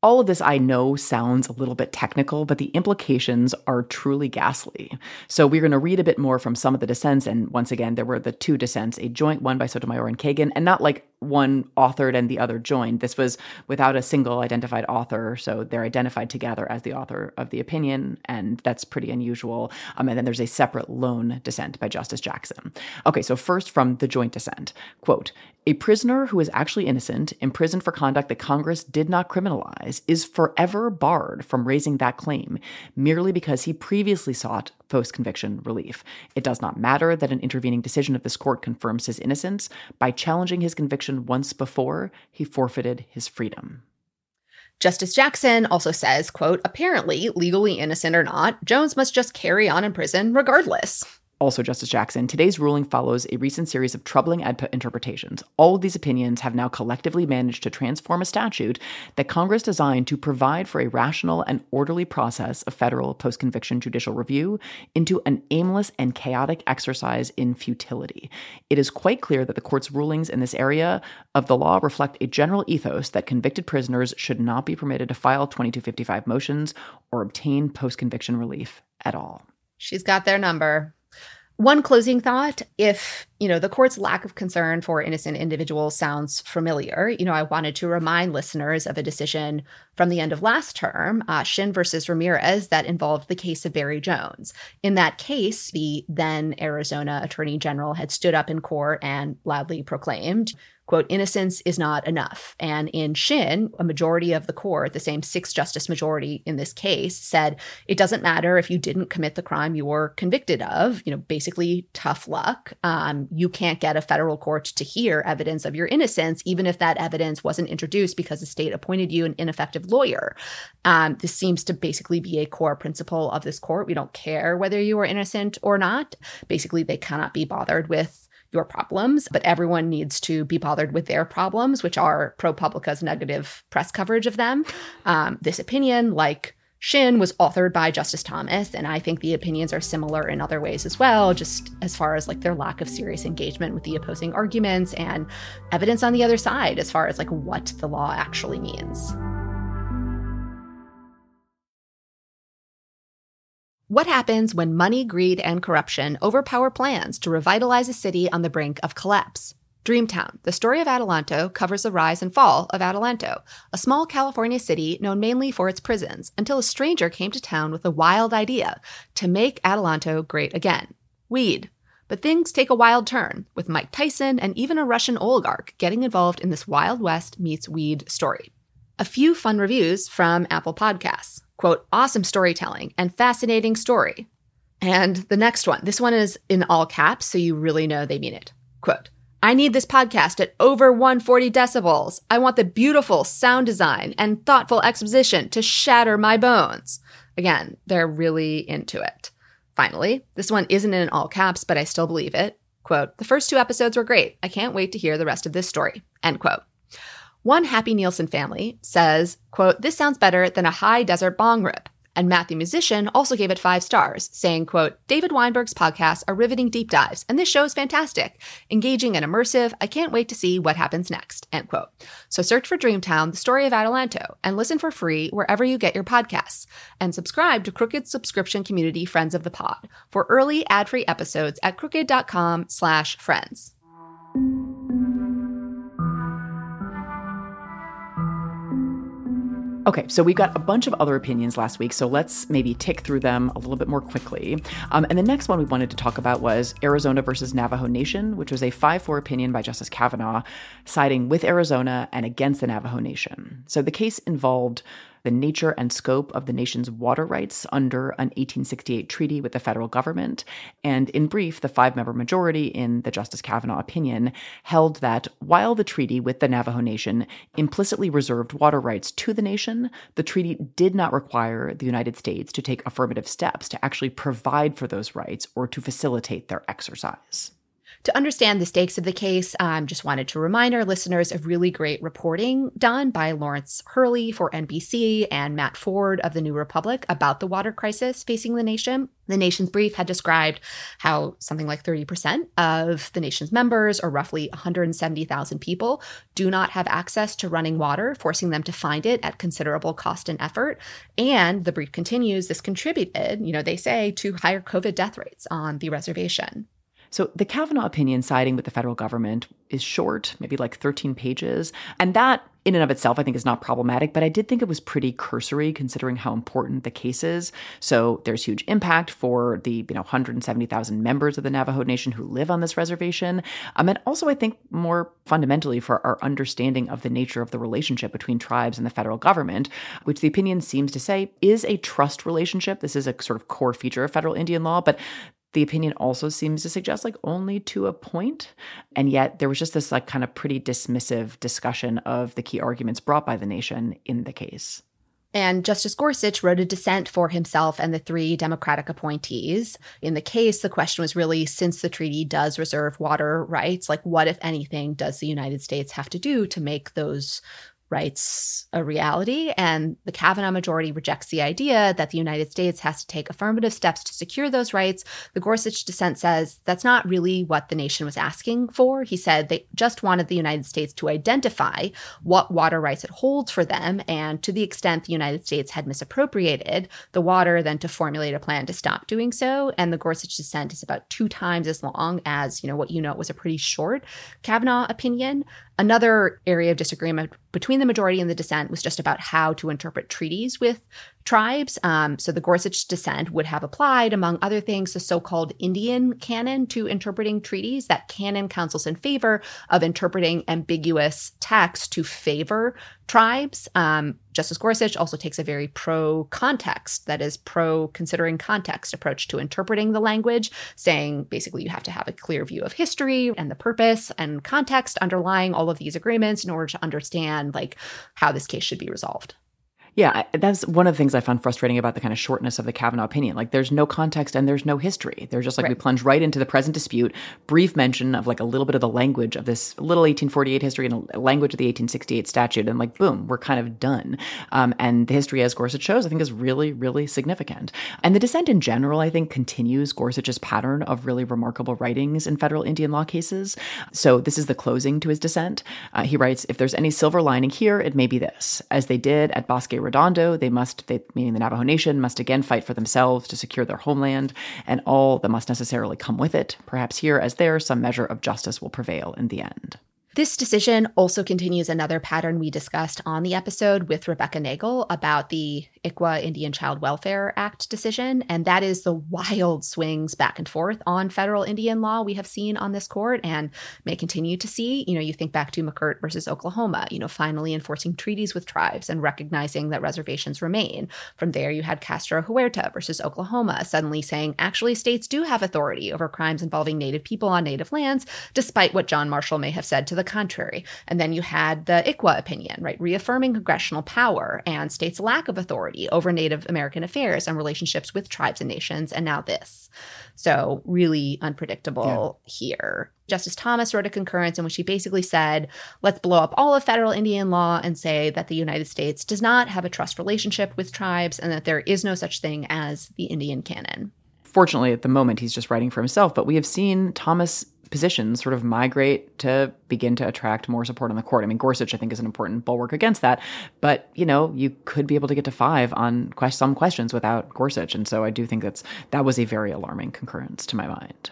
All of this I know sounds a little bit technical, but the implications are truly ghastly. So we're going to read a bit more from some of the dissents. And once again, there were the two dissents, a joint one by Sotomayor and Kagan, and not like one authored and the other joined. This was without a single identified author, so they're identified together as the author of the opinion, and that's pretty unusual. Um, and then there's a separate lone dissent by Justice Jackson. Okay, so first from the joint dissent quote, a prisoner who is actually innocent, imprisoned for conduct that Congress did not criminalize, is forever barred from raising that claim merely because he previously sought post conviction relief. It does not matter that an intervening decision of this court confirms his innocence. By challenging his conviction once before, he forfeited his freedom. Justice Jackson also says, quote, apparently, legally innocent or not, Jones must just carry on in prison regardless. Also, Justice Jackson, today's ruling follows a recent series of troubling EDPA interpretations. All of these opinions have now collectively managed to transform a statute that Congress designed to provide for a rational and orderly process of federal post conviction judicial review into an aimless and chaotic exercise in futility. It is quite clear that the court's rulings in this area of the law reflect a general ethos that convicted prisoners should not be permitted to file 2255 motions or obtain post conviction relief at all. She's got their number. One closing thought if, you know, the court's lack of concern for innocent individuals sounds familiar, you know, I wanted to remind listeners of a decision from the end of last term, uh, Shinn versus Ramirez, that involved the case of Barry Jones. In that case, the then Arizona Attorney General had stood up in court and loudly proclaimed, quote, innocence is not enough. And in Shinn, a majority of the court, the same six justice majority in this case, said it doesn't matter if you didn't commit the crime you were convicted of, you know, basically tough luck. Um, you can't get a federal court to hear evidence of your innocence, even if that evidence wasn't introduced because the state appointed you an ineffective lawyer. Um, this seems to basically be a core principle of this court. We don't care whether you are innocent or not. Basically, they cannot be bothered with your problems, but everyone needs to be bothered with their problems, which are ProPublica's negative press coverage of them. Um, this opinion, like Shinn, was authored by Justice Thomas, and I think the opinions are similar in other ways as well, just as far as like their lack of serious engagement with the opposing arguments and evidence on the other side as far as like what the law actually means. What happens when money, greed, and corruption overpower plans to revitalize a city on the brink of collapse? Dreamtown, the story of Adelanto, covers the rise and fall of Adelanto, a small California city known mainly for its prisons, until a stranger came to town with a wild idea to make Adelanto great again weed. But things take a wild turn, with Mike Tyson and even a Russian oligarch getting involved in this Wild West meets weed story. A few fun reviews from Apple Podcasts quote, awesome storytelling and fascinating story. And the next one, this one is in all caps, so you really know they mean it. Quote, I need this podcast at over 140 decibels. I want the beautiful sound design and thoughtful exposition to shatter my bones. Again, they're really into it. Finally, this one isn't in all caps, but I still believe it. Quote, the first two episodes were great. I can't wait to hear the rest of this story. End quote. One Happy Nielsen family says, quote, this sounds better than a high desert bong rip. And Matthew Musician also gave it five stars, saying, quote, David Weinberg's podcasts are riveting deep dives, and this show is fantastic. Engaging and immersive. I can't wait to see what happens next, end quote. So search for Dreamtown, the story of Adelanto, and listen for free wherever you get your podcasts. And subscribe to Crooked subscription community Friends of the Pod for early ad-free episodes at crooked.com slash friends. Okay, so we got a bunch of other opinions last week, so let's maybe tick through them a little bit more quickly. Um, and the next one we wanted to talk about was Arizona versus Navajo Nation, which was a 5 4 opinion by Justice Kavanaugh siding with Arizona and against the Navajo Nation. So the case involved the nature and scope of the nation's water rights under an 1868 treaty with the federal government. And in brief, the five member majority in the Justice Kavanaugh opinion held that while the treaty with the Navajo Nation implicitly reserved water rights to the nation, the treaty did not require the United States to take affirmative steps to actually provide for those rights or to facilitate their exercise. To understand the stakes of the case, I um, just wanted to remind our listeners of really great reporting done by Lawrence Hurley for NBC and Matt Ford of the New Republic about the water crisis facing the nation. The nation's brief had described how something like 30% of the nation's members, or roughly 170,000 people, do not have access to running water, forcing them to find it at considerable cost and effort. And the brief continues this contributed, you know, they say, to higher COVID death rates on the reservation. So the Kavanaugh opinion siding with the federal government is short, maybe like 13 pages. And that in and of itself, I think is not problematic, but I did think it was pretty cursory considering how important the case is. So there's huge impact for the, you know, 170,000 members of the Navajo Nation who live on this reservation. Um, and also I think more fundamentally for our understanding of the nature of the relationship between tribes and the federal government, which the opinion seems to say is a trust relationship. This is a sort of core feature of federal Indian law, but the opinion also seems to suggest like only to a point and yet there was just this like kind of pretty dismissive discussion of the key arguments brought by the nation in the case and Justice Gorsuch wrote a dissent for himself and the three Democratic appointees. In the case, the question was really since the treaty does reserve water rights, like what, if anything, does the United States have to do to make those rights a reality. And the Kavanaugh majority rejects the idea that the United States has to take affirmative steps to secure those rights. The Gorsuch dissent says that's not really what the nation was asking for. He said they just wanted the United States to identify what water rights it holds for them. And to the extent the United States had misappropriated the water, then to formulate a plan to stop doing so. And the Gorsuch dissent is about two times as long as, you know, what you know was a pretty short Kavanaugh opinion. Another area of disagreement between the majority and the dissent was just about how to interpret treaties with tribes. Um, so the Gorsuch dissent would have applied, among other things, the so called Indian canon to interpreting treaties. That canon counsels in favor of interpreting ambiguous text to favor tribes. Um, Justice Gorsuch also takes a very pro context, that is, pro considering context approach to interpreting the language, saying basically you have to have a clear view of history and the purpose and context underlying all of these agreements in order to understand like how this case should be resolved. Yeah, that's one of the things I found frustrating about the kind of shortness of the Kavanaugh opinion. Like, there's no context and there's no history. They're just like, right. we plunge right into the present dispute, brief mention of like a little bit of the language of this little 1848 history and a language of the 1868 statute, and like, boom, we're kind of done. Um, and the history, as Gorsuch shows, I think is really, really significant. And the dissent in general, I think, continues Gorsuch's pattern of really remarkable writings in federal Indian law cases. So, this is the closing to his dissent. Uh, he writes, if there's any silver lining here, it may be this. As they did at Bosque Redondo, they must, they, meaning the Navajo Nation, must again fight for themselves to secure their homeland and all that must necessarily come with it. Perhaps here, as there, some measure of justice will prevail in the end. This decision also continues another pattern we discussed on the episode with Rebecca Nagle about the ICWA Indian Child Welfare Act decision, and that is the wild swings back and forth on federal Indian law we have seen on this court and may continue to see. You know, you think back to McGirt versus Oklahoma, you know, finally enforcing treaties with tribes and recognizing that reservations remain. From there, you had Castro Huerta versus Oklahoma, suddenly saying actually states do have authority over crimes involving Native people on Native lands, despite what John Marshall may have said to the contrary. And then you had the ICWA opinion, right, reaffirming congressional power and states' lack of authority over Native American affairs and relationships with tribes and nations. And now this. So, really unpredictable yeah. here. Justice Thomas wrote a concurrence in which he basically said, let's blow up all of federal Indian law and say that the United States does not have a trust relationship with tribes and that there is no such thing as the Indian canon. Fortunately, at the moment, he's just writing for himself, but we have seen Thomas positions sort of migrate to begin to attract more support on the court. I mean, Gorsuch, I think, is an important bulwark against that. But, you know, you could be able to get to five on some questions without Gorsuch. And so I do think that's that was a very alarming concurrence to my mind.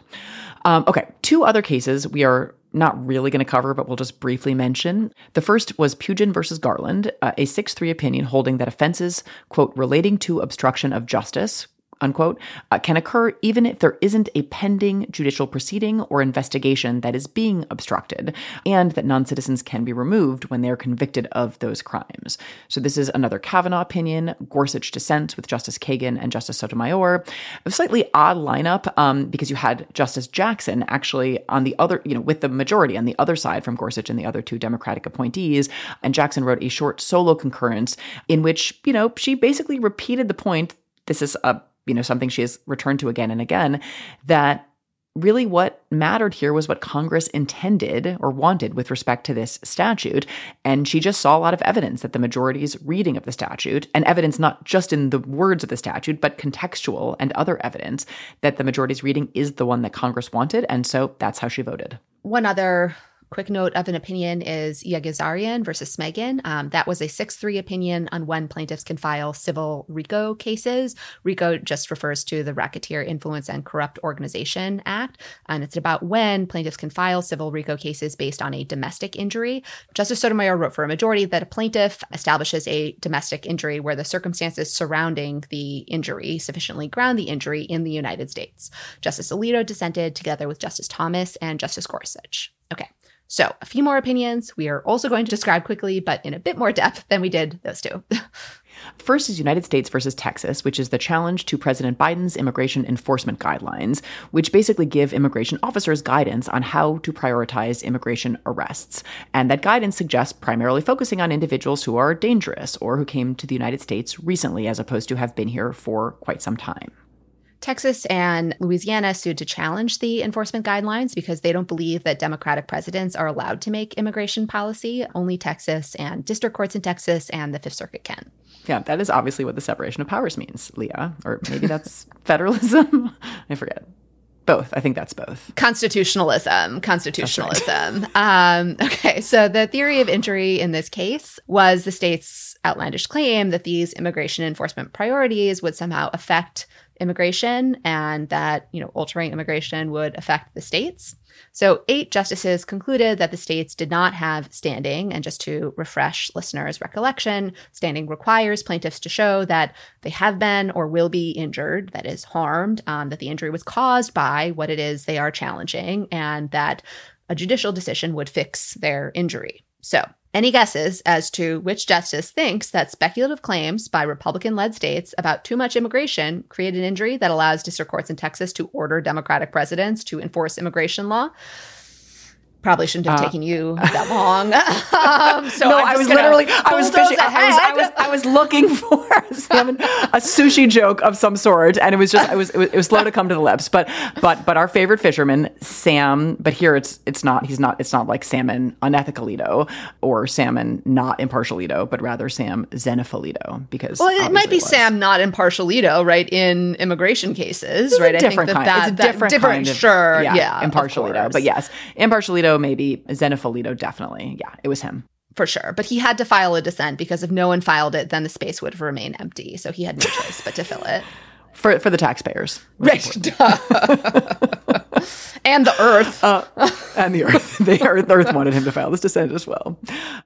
Um, okay, two other cases we are not really going to cover, but we'll just briefly mention. The first was Pugin versus Garland, uh, a 6 3 opinion holding that offenses, quote, relating to obstruction of justice, unquote, uh, can occur even if there isn't a pending judicial proceeding or investigation that is being obstructed, and that non citizens can be removed when they are convicted of those crimes. So, this is another Kavanaugh opinion. Gorsuch dissents with Justice Kagan and Justice Sotomayor. A slightly odd lineup um, because you had Justice Jackson actually on the other, you know, with the majority on the other side from Gorsuch and the other two Democratic appointees. And Jackson wrote a short solo concurrence in which, you know, she basically repeated the point. This is a you know something she has returned to again and again that really what mattered here was what Congress intended or wanted with respect to this statute. And she just saw a lot of evidence that the majority's reading of the statute, and evidence not just in the words of the statute, but contextual and other evidence that the majority's reading is the one that Congress wanted. And so that's how she voted. One other quick note of an opinion is Yegiazaryan versus Smagin. Um, that was a 6 3 opinion on when plaintiffs can file civil RICO cases. RICO just refers to the Racketeer Influence and Corrupt Organization Act, and it's about when plaintiffs can file civil RICO cases based on a domestic injury. Justice Sotomayor wrote for a majority that a plaintiff establishes a domestic injury where the circumstances surrounding the injury sufficiently ground the injury in the United States. Justice Alito dissented together with Justice Thomas and Justice Gorsuch. Okay. So, a few more opinions we are also going to describe quickly, but in a bit more depth than we did those two. First is United States versus Texas, which is the challenge to President Biden's immigration enforcement guidelines, which basically give immigration officers guidance on how to prioritize immigration arrests. And that guidance suggests primarily focusing on individuals who are dangerous or who came to the United States recently as opposed to have been here for quite some time. Texas and Louisiana sued to challenge the enforcement guidelines because they don't believe that Democratic presidents are allowed to make immigration policy. Only Texas and district courts in Texas and the Fifth Circuit can. Yeah, that is obviously what the separation of powers means, Leah. Or maybe that's federalism. I forget. Both. I think that's both. Constitutionalism. Constitutionalism. Right. Um, okay. So the theory of injury in this case was the state's outlandish claim that these immigration enforcement priorities would somehow affect immigration and that, you know, altering immigration would affect the states. So, eight justices concluded that the states did not have standing. And just to refresh listeners' recollection, standing requires plaintiffs to show that they have been or will be injured, that is, harmed, um, that the injury was caused by what it is they are challenging, and that a judicial decision would fix their injury. So, any guesses as to which justice thinks that speculative claims by Republican led states about too much immigration create an injury that allows district courts in Texas to order Democratic presidents to enforce immigration law? Probably shouldn't have uh, taken you that long. um, so no, I was literally, I was fishing. I was, I was, I was looking for a sushi joke of some sort, and it was just, it was, it was, it was slow to come to the lips. But, but, but our favorite fisherman, Sam. But here it's, it's not. He's not. It's not like salmon unethicalito or salmon not impartialito, but rather Sam xenophilito. Because well, it might be it Sam not impartialito, right? In immigration cases, it's right? A different kind. That, it's a different, different kind of, sure, yeah, yeah impartialito. But yes, impartialito maybe. Xenophilito, definitely. Yeah, it was him. For sure. But he had to file a dissent because if no one filed it, then the space would remain empty. So he had no choice but to fill it. For, for the taxpayers. Right. and the Earth. Uh, and the Earth. the Earth, wanted him to file this dissent as well.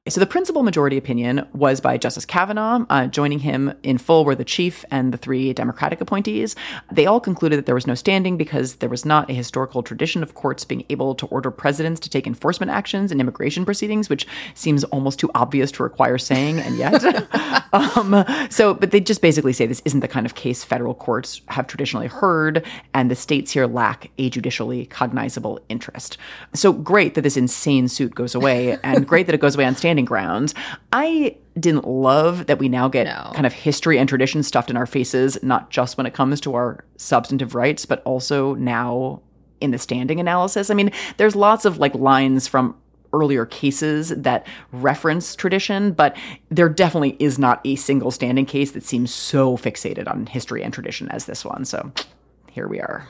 So the principal majority opinion was by Justice Kavanaugh. Uh, joining him in full were the chief and the three Democratic appointees. They all concluded that there was no standing because there was not a historical tradition of courts being able to order presidents to take enforcement actions in immigration proceedings, which seems almost too obvious to require saying, and yet. um, so, but they just basically say this isn't the kind of case federal courts have traditionally heard, and the states here lack a judicially cognizable interest. So great that this insane suit goes away, and great that it goes away on standing grounds. I didn't love that we now get no. kind of history and tradition stuffed in our faces, not just when it comes to our substantive rights, but also now in the standing analysis. I mean, there's lots of like lines from earlier cases that reference tradition, but there definitely is not a single standing case that seems so fixated on history and tradition as this one. So here we are.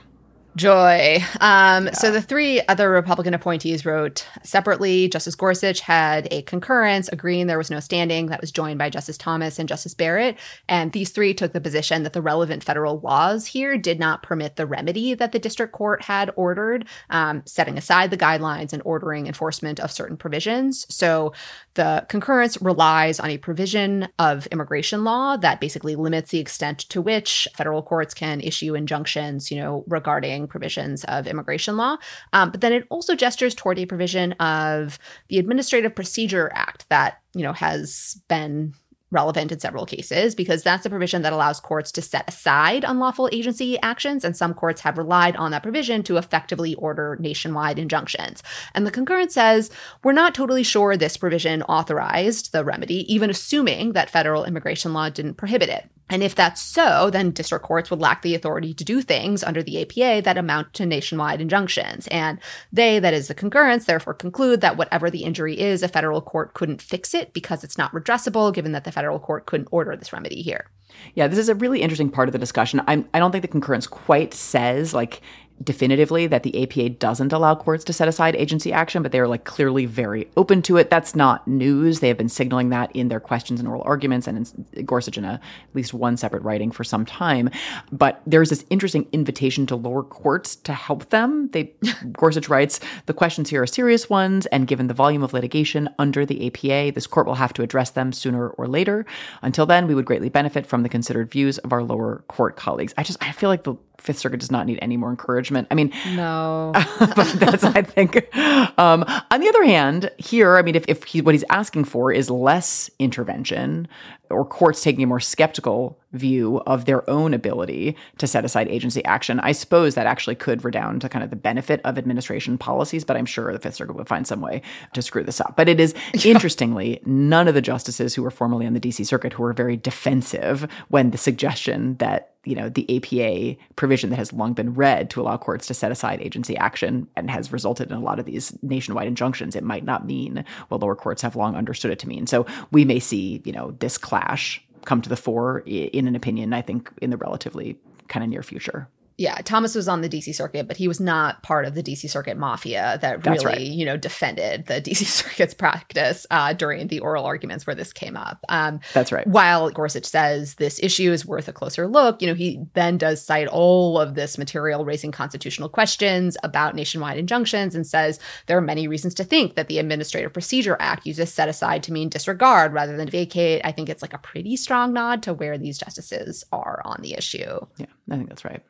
Joy. Um, yeah. So the three other Republican appointees wrote separately. Justice Gorsuch had a concurrence agreeing there was no standing that was joined by Justice Thomas and Justice Barrett. And these three took the position that the relevant federal laws here did not permit the remedy that the district court had ordered, um, setting aside the guidelines and ordering enforcement of certain provisions. So the concurrence relies on a provision of immigration law that basically limits the extent to which federal courts can issue injunctions, you know, regarding provisions of immigration law. Um, but then it also gestures toward a provision of the Administrative Procedure Act that, you know, has been relevant in several cases because that's a provision that allows courts to set aside unlawful agency actions, and some courts have relied on that provision to effectively order nationwide injunctions. And the concurrence says we're not totally sure this provision authorized the remedy, even assuming that federal immigration law didn't prohibit it. And if that's so, then district courts would lack the authority to do things under the APA that amount to nationwide injunctions. And they, that is the concurrence, therefore conclude that whatever the injury is, a federal court couldn't fix it because it's not redressable, given that the federal court couldn't order this remedy here. Yeah, this is a really interesting part of the discussion. I'm, I don't think the concurrence quite says like definitively that the APA doesn't allow courts to set aside agency action, but they are like clearly very open to it. That's not news. They have been signaling that in their questions and oral arguments and in Gorsuch in a, at least one separate writing for some time. But there's this interesting invitation to lower courts to help them. They Gorsuch writes, the questions here are serious ones, and given the volume of litigation under the APA, this court will have to address them sooner or later. Until then, we would greatly benefit from the considered views of our lower court colleagues. I just I feel like the Fifth Circuit does not need any more encouragement. I mean, no, but that's I think. Um, on the other hand, here, I mean, if, if he, what he's asking for is less intervention, or courts taking a more skeptical view of their own ability to set aside agency action, I suppose that actually could redound to kind of the benefit of administration policies, but I'm sure the Fifth Circuit would find some way to screw this up. But it is, interestingly, none of the justices who were formerly on the DC Circuit who were very defensive when the suggestion that you know the APA provision that has long been read to allow courts to set aside agency action and has resulted in a lot of these nationwide injunctions it might not mean what lower courts have long understood it to mean. So we may see you know this come to the fore in an opinion, I think, in the relatively kind of near future. Yeah, Thomas was on the DC circuit, but he was not part of the DC circuit mafia that That's really, right. you know, defended the DC circuit's practice uh, during the oral arguments where this came up. Um, That's right. while Gorsuch says this issue is worth a closer look, you know, he then does cite all of this material raising constitutional questions about nationwide injunctions and says there are many reasons to think that the Administrative Procedure Act uses set aside to mean disregard rather than vacate. I think it's like a pretty strong nod to where these justices are on the issue. Yeah, I think that's right.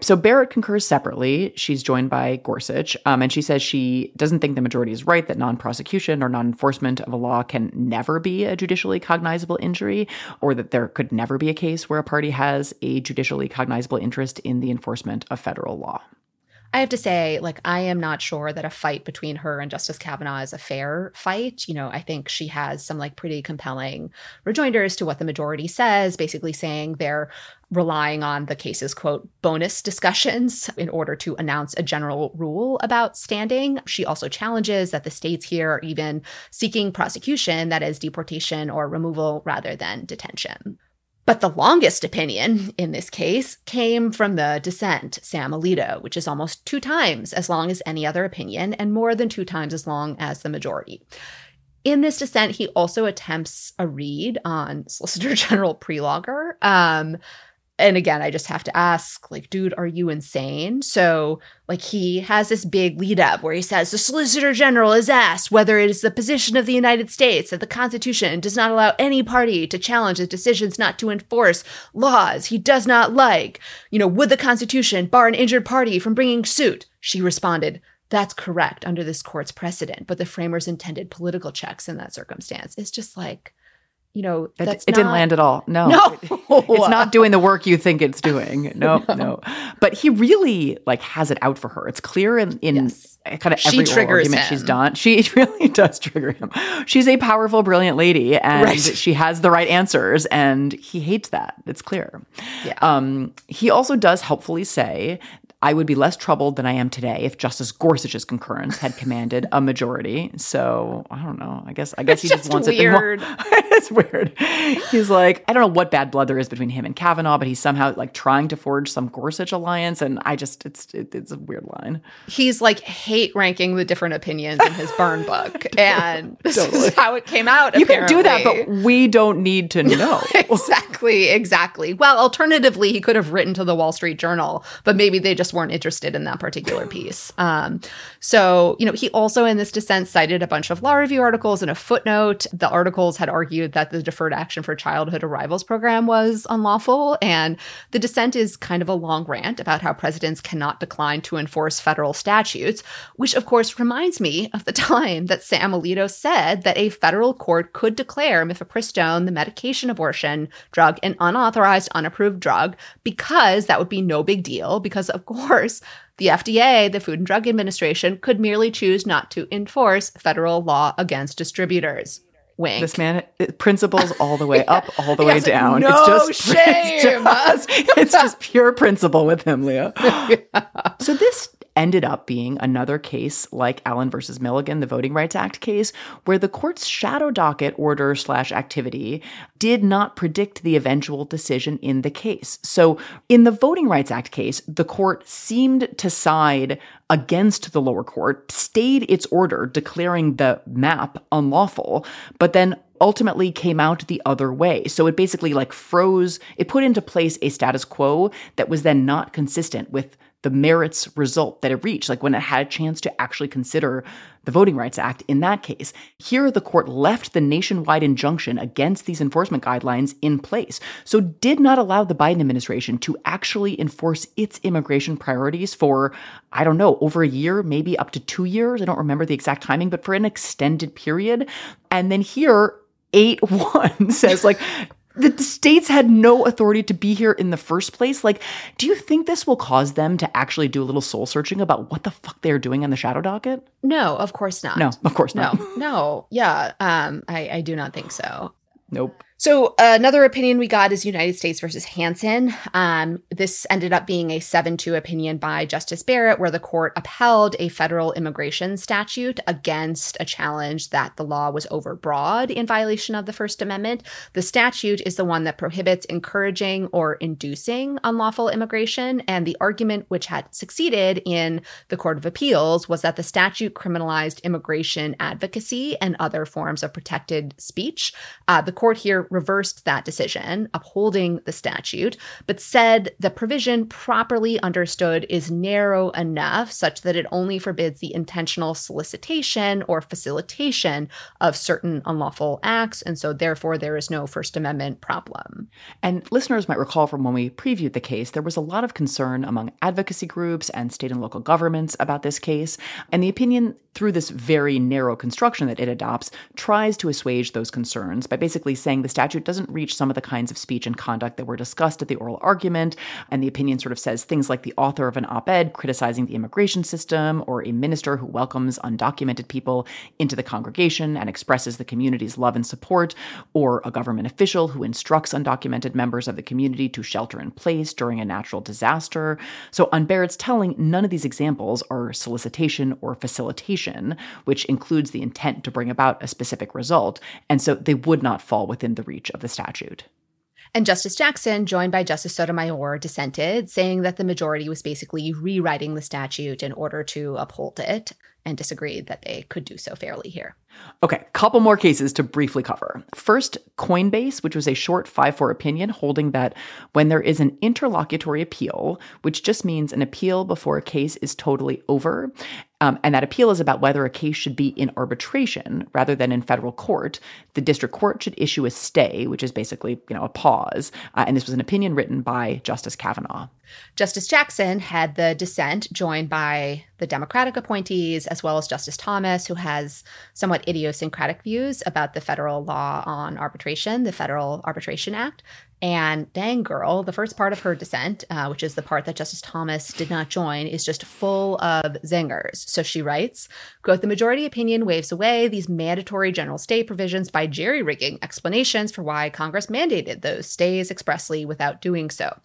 So Barrett concurs separately. She's joined by Gorsuch, um, and she says she doesn't think the majority is right that non prosecution or non enforcement of a law can never be a judicially cognizable injury, or that there could never be a case where a party has a judicially cognizable interest in the enforcement of federal law. I have to say, like, I am not sure that a fight between her and Justice Kavanaugh is a fair fight. You know, I think she has some like pretty compelling rejoinders to what the majority says, basically saying they're relying on the case's quote bonus discussions in order to announce a general rule about standing. She also challenges that the states here are even seeking prosecution, that is, deportation or removal rather than detention. But the longest opinion in this case came from the dissent, Sam Alito, which is almost two times as long as any other opinion and more than two times as long as the majority. In this dissent, he also attempts a read on Solicitor General Prelogar. Um, and again, I just have to ask, like, dude, are you insane? So, like, he has this big lead up where he says the Solicitor General is asked whether it is the position of the United States that the Constitution does not allow any party to challenge his decisions not to enforce laws he does not like. You know, would the Constitution bar an injured party from bringing suit? She responded, that's correct under this court's precedent, but the framers intended political checks in that circumstance. It's just like, you know, It, that's it didn't not- land at all. No. No. it's not doing the work you think it's doing. No, no, But he really like has it out for her. It's clear in, in Yes. kind of every argument him. she's done. She really does trigger him. She's a powerful, brilliant lady, and Right. she has the right answers, and he hates that. It's clear. Yeah. Um, he also does helpfully say. I would be less troubled than I am today if Justice Gorsuch's concurrence had commanded a majority. So I don't know. I guess I guess he It's just just wants it. in one- weird. it's weird. He's like, I don't know what bad blood there is between him and Kavanaugh, but he's somehow like trying to forge some Gorsuch alliance, and I just it's it, it's a weird line. he's like hate ranking the different opinions in his burn book and this Totally. is how it came out You can do that, but we don't need to know. exactly exactly well alternatively he could have written to the wall street journal but maybe they just weren't interested in that particular piece. Um, so you know he also in this dissent cited a bunch of law review articles and a footnote. The articles had argued that the deferred action for childhood arrivals program was unlawful and the dissent is kind of a long rant about how presidents cannot decline to enforce federal statutes which of course reminds me of the time that sam alito said that a federal court could declare mifepristone the medication abortion drug an unauthorized unapproved drug because that would be no big deal because of course the FDA, the Food and Drug Administration, could merely choose not to enforce federal law against distributors. Wink. This man, it- principles all the way up, all the He way down. no it's just shame. It's just, it's just pure principle with him, Leah. So this ended up being another case like Allen versus Milligan, the Voting Rights Act case, where the court's shadow docket order slash activity did not predict the eventual decision in the case. So in the Voting Rights Act case, the court seemed to side against the lower court, stayed its order declaring the map unlawful, but then ultimately came out the other way. So it basically like froze, it put into place a status quo that was then not consistent with the merits result that it reached, like when it had a chance to actually consider the Voting Rights Act in that case. Here, the court left the nationwide injunction against these enforcement guidelines in place, so did not allow the Biden administration to actually enforce its immigration priorities for, I don't know, over a year, maybe up to two years. I don't remember the exact timing, but for an extended period. And then here, 8 1 says, like, the states had no authority to be here in the first place. Like, do you think this will cause them to actually do a little soul searching about what the fuck they're doing on the shadow docket? no, of course not. No, of course No, not. no. Yeah. Um, I, I do not think so. Nope. So uh, another opinion we got is United States versus Hansen. Um, this ended up being a 7-2 opinion by Justice Barrett, where the court upheld a federal immigration statute against a challenge that the law was overbroad in violation of the First Amendment. The statute is the one that prohibits encouraging or inducing unlawful immigration, and the argument which had succeeded in the Court of Appeals was that the statute criminalized immigration advocacy and other forms of protected speech. Uh, the court here reversed that decision, upholding the statute, but said the provision properly understood is narrow enough such that it only forbids the intentional solicitation or facilitation of certain unlawful acts. And so, therefore, there is no First Amendment problem. And listeners might recall from when we previewed the case, there was a lot of concern among advocacy groups and state and local governments about this case. And the opinion, through this very narrow construction that it adopts, tries to assuage those concerns by basically saying the statute doesn't reach some of the kinds of speech and conduct that were discussed at the oral argument. And the opinion sort of says things like the author of an op ed criticizing the immigration system, or a minister who welcomes undocumented people into the congregation and expresses the community's love and support, or a government official who instructs undocumented members of the community to shelter in place during a natural disaster. So, on Barrett's telling, none of these examples are solicitation or facilitation, which includes the intent to bring about a specific result. And so they would not fall within the reach of the statute. And Justice Jackson, joined by Justice Sotomayor, dissented, saying that the majority was basically rewriting the statute in order to uphold it and disagreed that they could do so fairly here. Okay, couple more cases to briefly cover. First, Coinbase, which was a short 5 4 opinion holding that when there is an interlocutory appeal, which just means an appeal before a case is totally over, um, and that appeal is about whether a case should be in arbitration rather than in federal court. The district court should issue a stay, which is basically, you know, a pause. Uh, and this was an opinion written by Justice Kavanaugh. Justice Jackson had the dissent joined by the Democratic appointees, as well as Justice Thomas, who has somewhat idiosyncratic views about the federal law on arbitration, the Federal Arbitration Act. And dang girl, the first part of her dissent, uh, which is the part that Justice Thomas did not join, is just full of zingers. So she writes, quote, the majority opinion waves away these mandatory general stay provisions by jerry rigging explanations for why Congress mandated those stays expressly without doing so.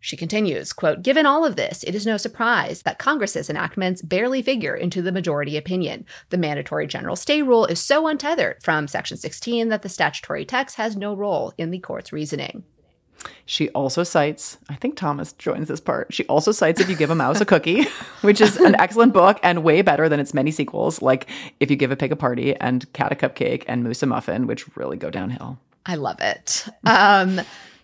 She continues, quote, Given all of this, it is no surprise that Congress's enactments barely figure into the majority opinion. The mandatory general stay rule is so untethered from Section 16 that the statutory text has no role in the court's reasoning. She also cites, I think Thomas joins this part. She also cites If You Give a Mouse a Cookie, which is an excellent book and way better than its many sequels, like If You Give a Pig a Party and Cat a Cupcake and Moose a Muffin, which really go downhill. I love it. Um,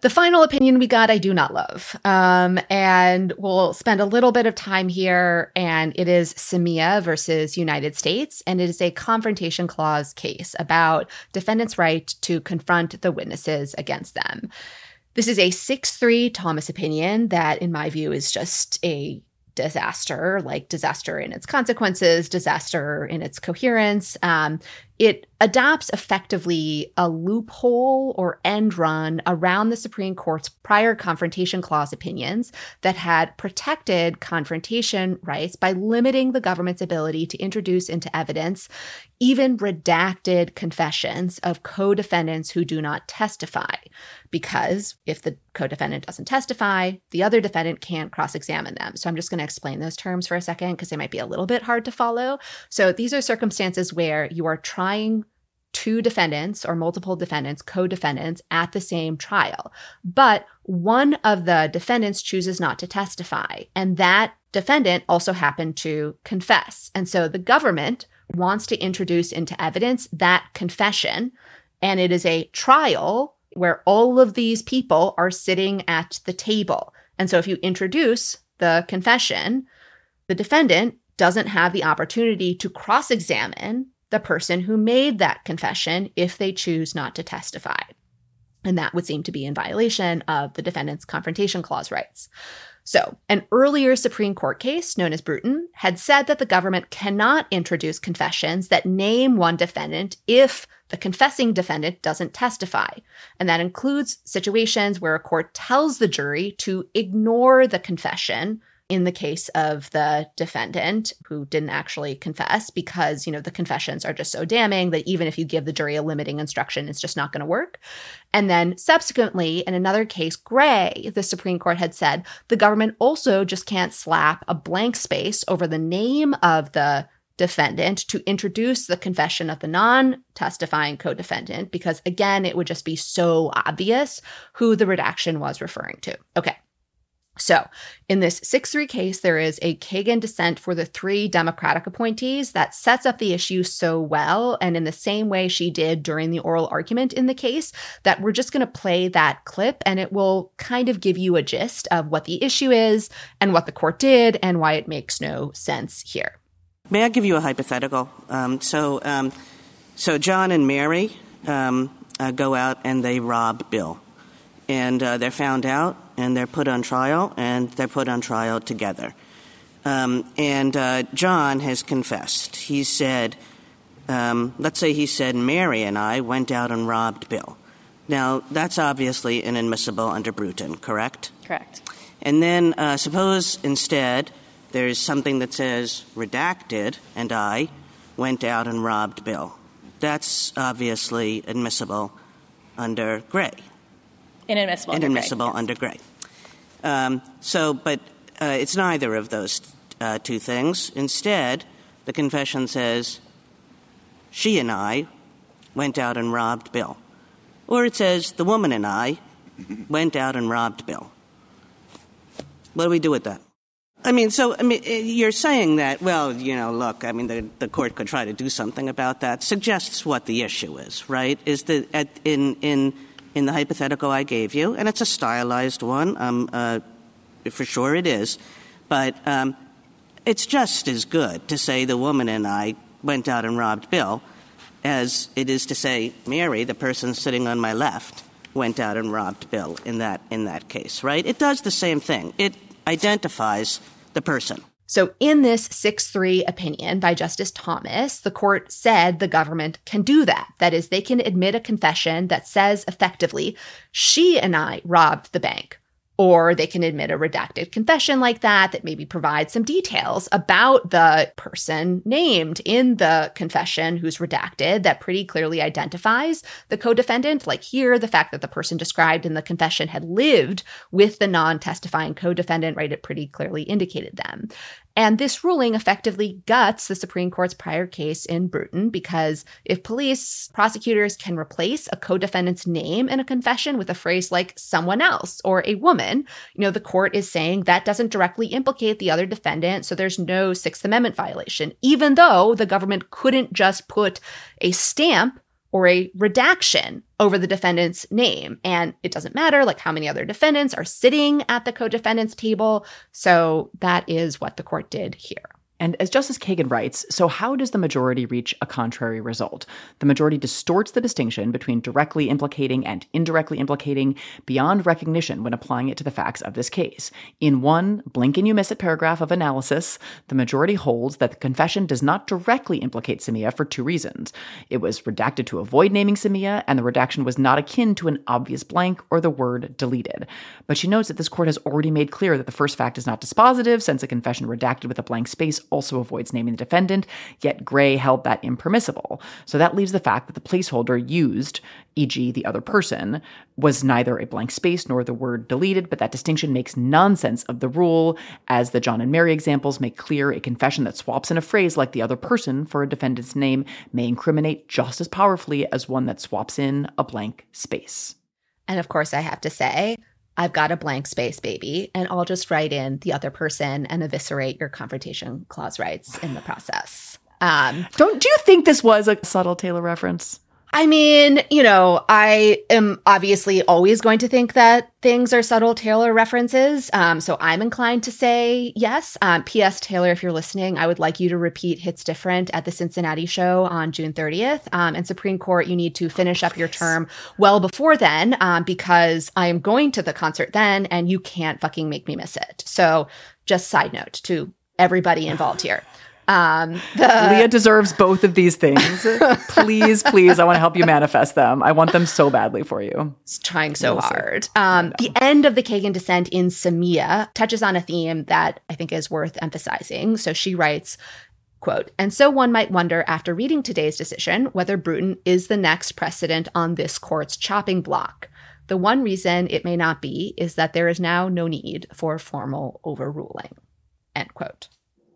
the final opinion we got, I do not love. Um, and we'll spend a little bit of time here. And it is Samia versus United States. And it is a confrontation clause case about defendants' right to confront the witnesses against them. This is a 6 3 Thomas opinion that, in my view, is just a disaster, like disaster in its consequences, disaster in its coherence. Um, it adopts effectively a loophole or end run around the Supreme Court's prior confrontation clause opinions that had protected confrontation rights by limiting the government's ability to introduce into evidence even redacted confessions of co defendants who do not testify. Because if the co defendant doesn't testify, the other defendant can't cross examine them. So I'm just going to explain those terms for a second because they might be a little bit hard to follow. So these are circumstances where you are trying trying two defendants or multiple defendants, co defendants, at the same trial. But one of the defendants chooses not to testify, and that defendant also happened to confess. And so the government wants to introduce into evidence that confession, and it is a trial where all of these people are sitting at the table. And so if you introduce the confession, the defendant doesn't have the opportunity to cross examine the person who made that confession if they choose not to testify. And that would seem to be in violation of the defendant's confrontation clause rights. So, an earlier Supreme Court case known as Bruton had said that the government cannot introduce confessions that name one defendant if the confessing defendant doesn't testify. And that includes situations where a court tells the jury to ignore the confession in the case of the defendant who didn't actually confess because, you know, the confessions are just so damning that even if you give the jury a limiting instruction, it's just not going to work. And then subsequently, in another case, Gray, the Supreme Court had said the government also just can't slap a blank space over the name of the defendant to introduce the confession of the non testifying co defendant because, again, it would just be so obvious who the redaction was referring to. Okay. So, in this 6 3 case, there is a Kagan dissent for the three Democratic appointees that sets up the issue so well, and in the same way she did during the oral argument in the case, that we're just going to play that clip and it will kind of give you a gist of what the issue is and what the court did and why it makes no sense here. May I give you a hypothetical? Um, so, um, so John and Mary um, uh, go out and they rob Bill, and uh, they're found out and they're put on trial, and they're put on trial together. Um, and uh, John has confessed. He said, um, let's say he said, Mary and I went out and robbed Bill. Now, that's obviously inadmissible under Bruton, correct? Correct. And then uh, suppose instead there's something that says redacted, and I went out and robbed Bill. That's obviously admissible under Gray. Inadmissible. Inadmissible under Gray. Um, so, but uh, it's neither of those uh, two things. Instead, the confession says, she and I went out and robbed Bill. Or it says, the woman and I went out and robbed Bill. What do we do with that? I mean, so I mean, eh, you're saying that, well, you know, look, I mean, the, the court could try to do something about that. Suggests what the issue is, right? Is that in in in the hypothetical I gave you, and it's a stylized one, um, uh, for sure it is, but um, it's just as good to say the woman and I went out and robbed Bill as it is to say Mary, the person sitting on my left, went out and robbed Bill in that in that case, right? It does the same thing. It identifies the person. So, in this 6 3 opinion by Justice Thomas, the court said the government can do that. That is, they can admit a confession that says effectively, she and I robbed the bank. Or they can admit a redacted confession like that, that maybe provides some details about the person named in the confession who's redacted that pretty clearly identifies the co defendant. Like here, the fact that the person described in the confession had lived with the non testifying co defendant, right? It pretty clearly indicated them. And this ruling effectively guts the Supreme Court's prior case in Bruton because if police prosecutors can replace a co defendant's name in a confession with a phrase like someone else or a woman, you know, the court is saying that doesn't directly implicate the other defendant. So there's no Sixth Amendment violation, even though the government couldn't just put a stamp or a redaction over the defendant's name. And it doesn't matter like how many other defendants are sitting at the co-defendant's table. So that is what the court did here. And as Justice Kagan writes, so how does the majority reach a contrary result? The majority distorts the distinction between directly implicating and indirectly implicating beyond recognition when applying it to the facts of this case. In one blink and you miss it paragraph of analysis, the majority holds that the confession does not directly implicate Samia for two reasons. It was redacted to avoid naming Samia, and the redaction was not akin to an obvious blank or the word deleted. But she notes that this court has already made clear that the first fact is not dispositive, since a confession redacted with a blank space also avoids naming the defendant, yet Gray held that impermissible. So that leaves the fact that the placeholder used, e.g., the other person, was neither a blank space nor the word deleted, but that distinction makes nonsense of the rule, as the John and Mary examples make clear a confession that swaps in a phrase like the other person for a defendant's name may incriminate just as powerfully as one that swaps in a blank space. And of course, I have to say, I've got a blank space, baby, and I'll just write in the other person and eviscerate your confrontation clause rights in the process. Um, Don't do you think this was a subtle Taylor reference? I mean, you know, I am obviously always going to think that things are subtle Taylor references. Um, so I'm inclined to say yes. Um, P.S. Taylor, if you're listening, I would like you to repeat Hits Different at the Cincinnati show on June 30th. Um, and Supreme Court, you need to finish up your term well before then um, because I am going to the concert then and you can't fucking make me miss it. So just side note to everybody involved here. Um, the, Leah deserves both of these things. please, please, I want to help you manifest them. I want them so badly for you. It's trying so hard. Um, the end of the Kagan dissent in Samia touches on a theme that I think is worth emphasizing. So she writes, quote, and so one might wonder after reading today's decision whether Bruton is the next precedent on this court's chopping block. The one reason it may not be is that there is now no need for formal overruling. End quote.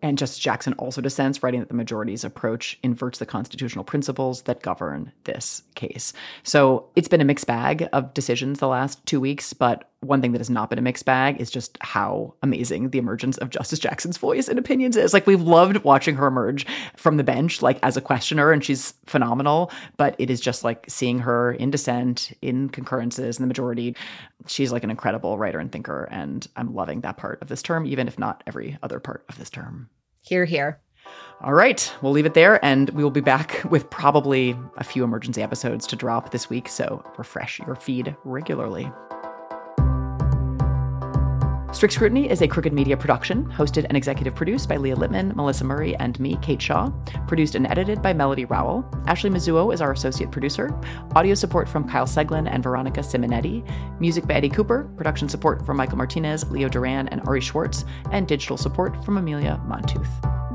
And Justice Jackson also dissents, writing that the majority's approach inverts the constitutional principles that govern this case. So it's been a mixed bag of decisions the last two weeks, but one thing that has not been a mixed bag is just how amazing the emergence of Justice Jackson's voice and opinions is. Like we've loved watching her emerge from the bench, like as a questioner, and she's phenomenal. But it is just like seeing her in dissent, in concurrences, in the majority. She's like an incredible writer and thinker, and I'm loving that part of this term, even if not every other part of this term. Hear, hear. All right, we'll leave it there, and we will be back with probably a few emergency episodes to drop this week. So refresh your feed regularly. Strict Scrutiny is a Crooked Media production, hosted and executive produced by Leah Litman, Melissa Murray, and me, Kate Shaw. Produced and edited by Melody Rowell. Ashley Mizuo is our associate producer. Audio support from Kyle Seglin and Veronica Simonetti. Music by Eddie Cooper. Production support from Michael Martinez, Leo Duran, and Ari Schwartz. And digital support from Amelia Montooth.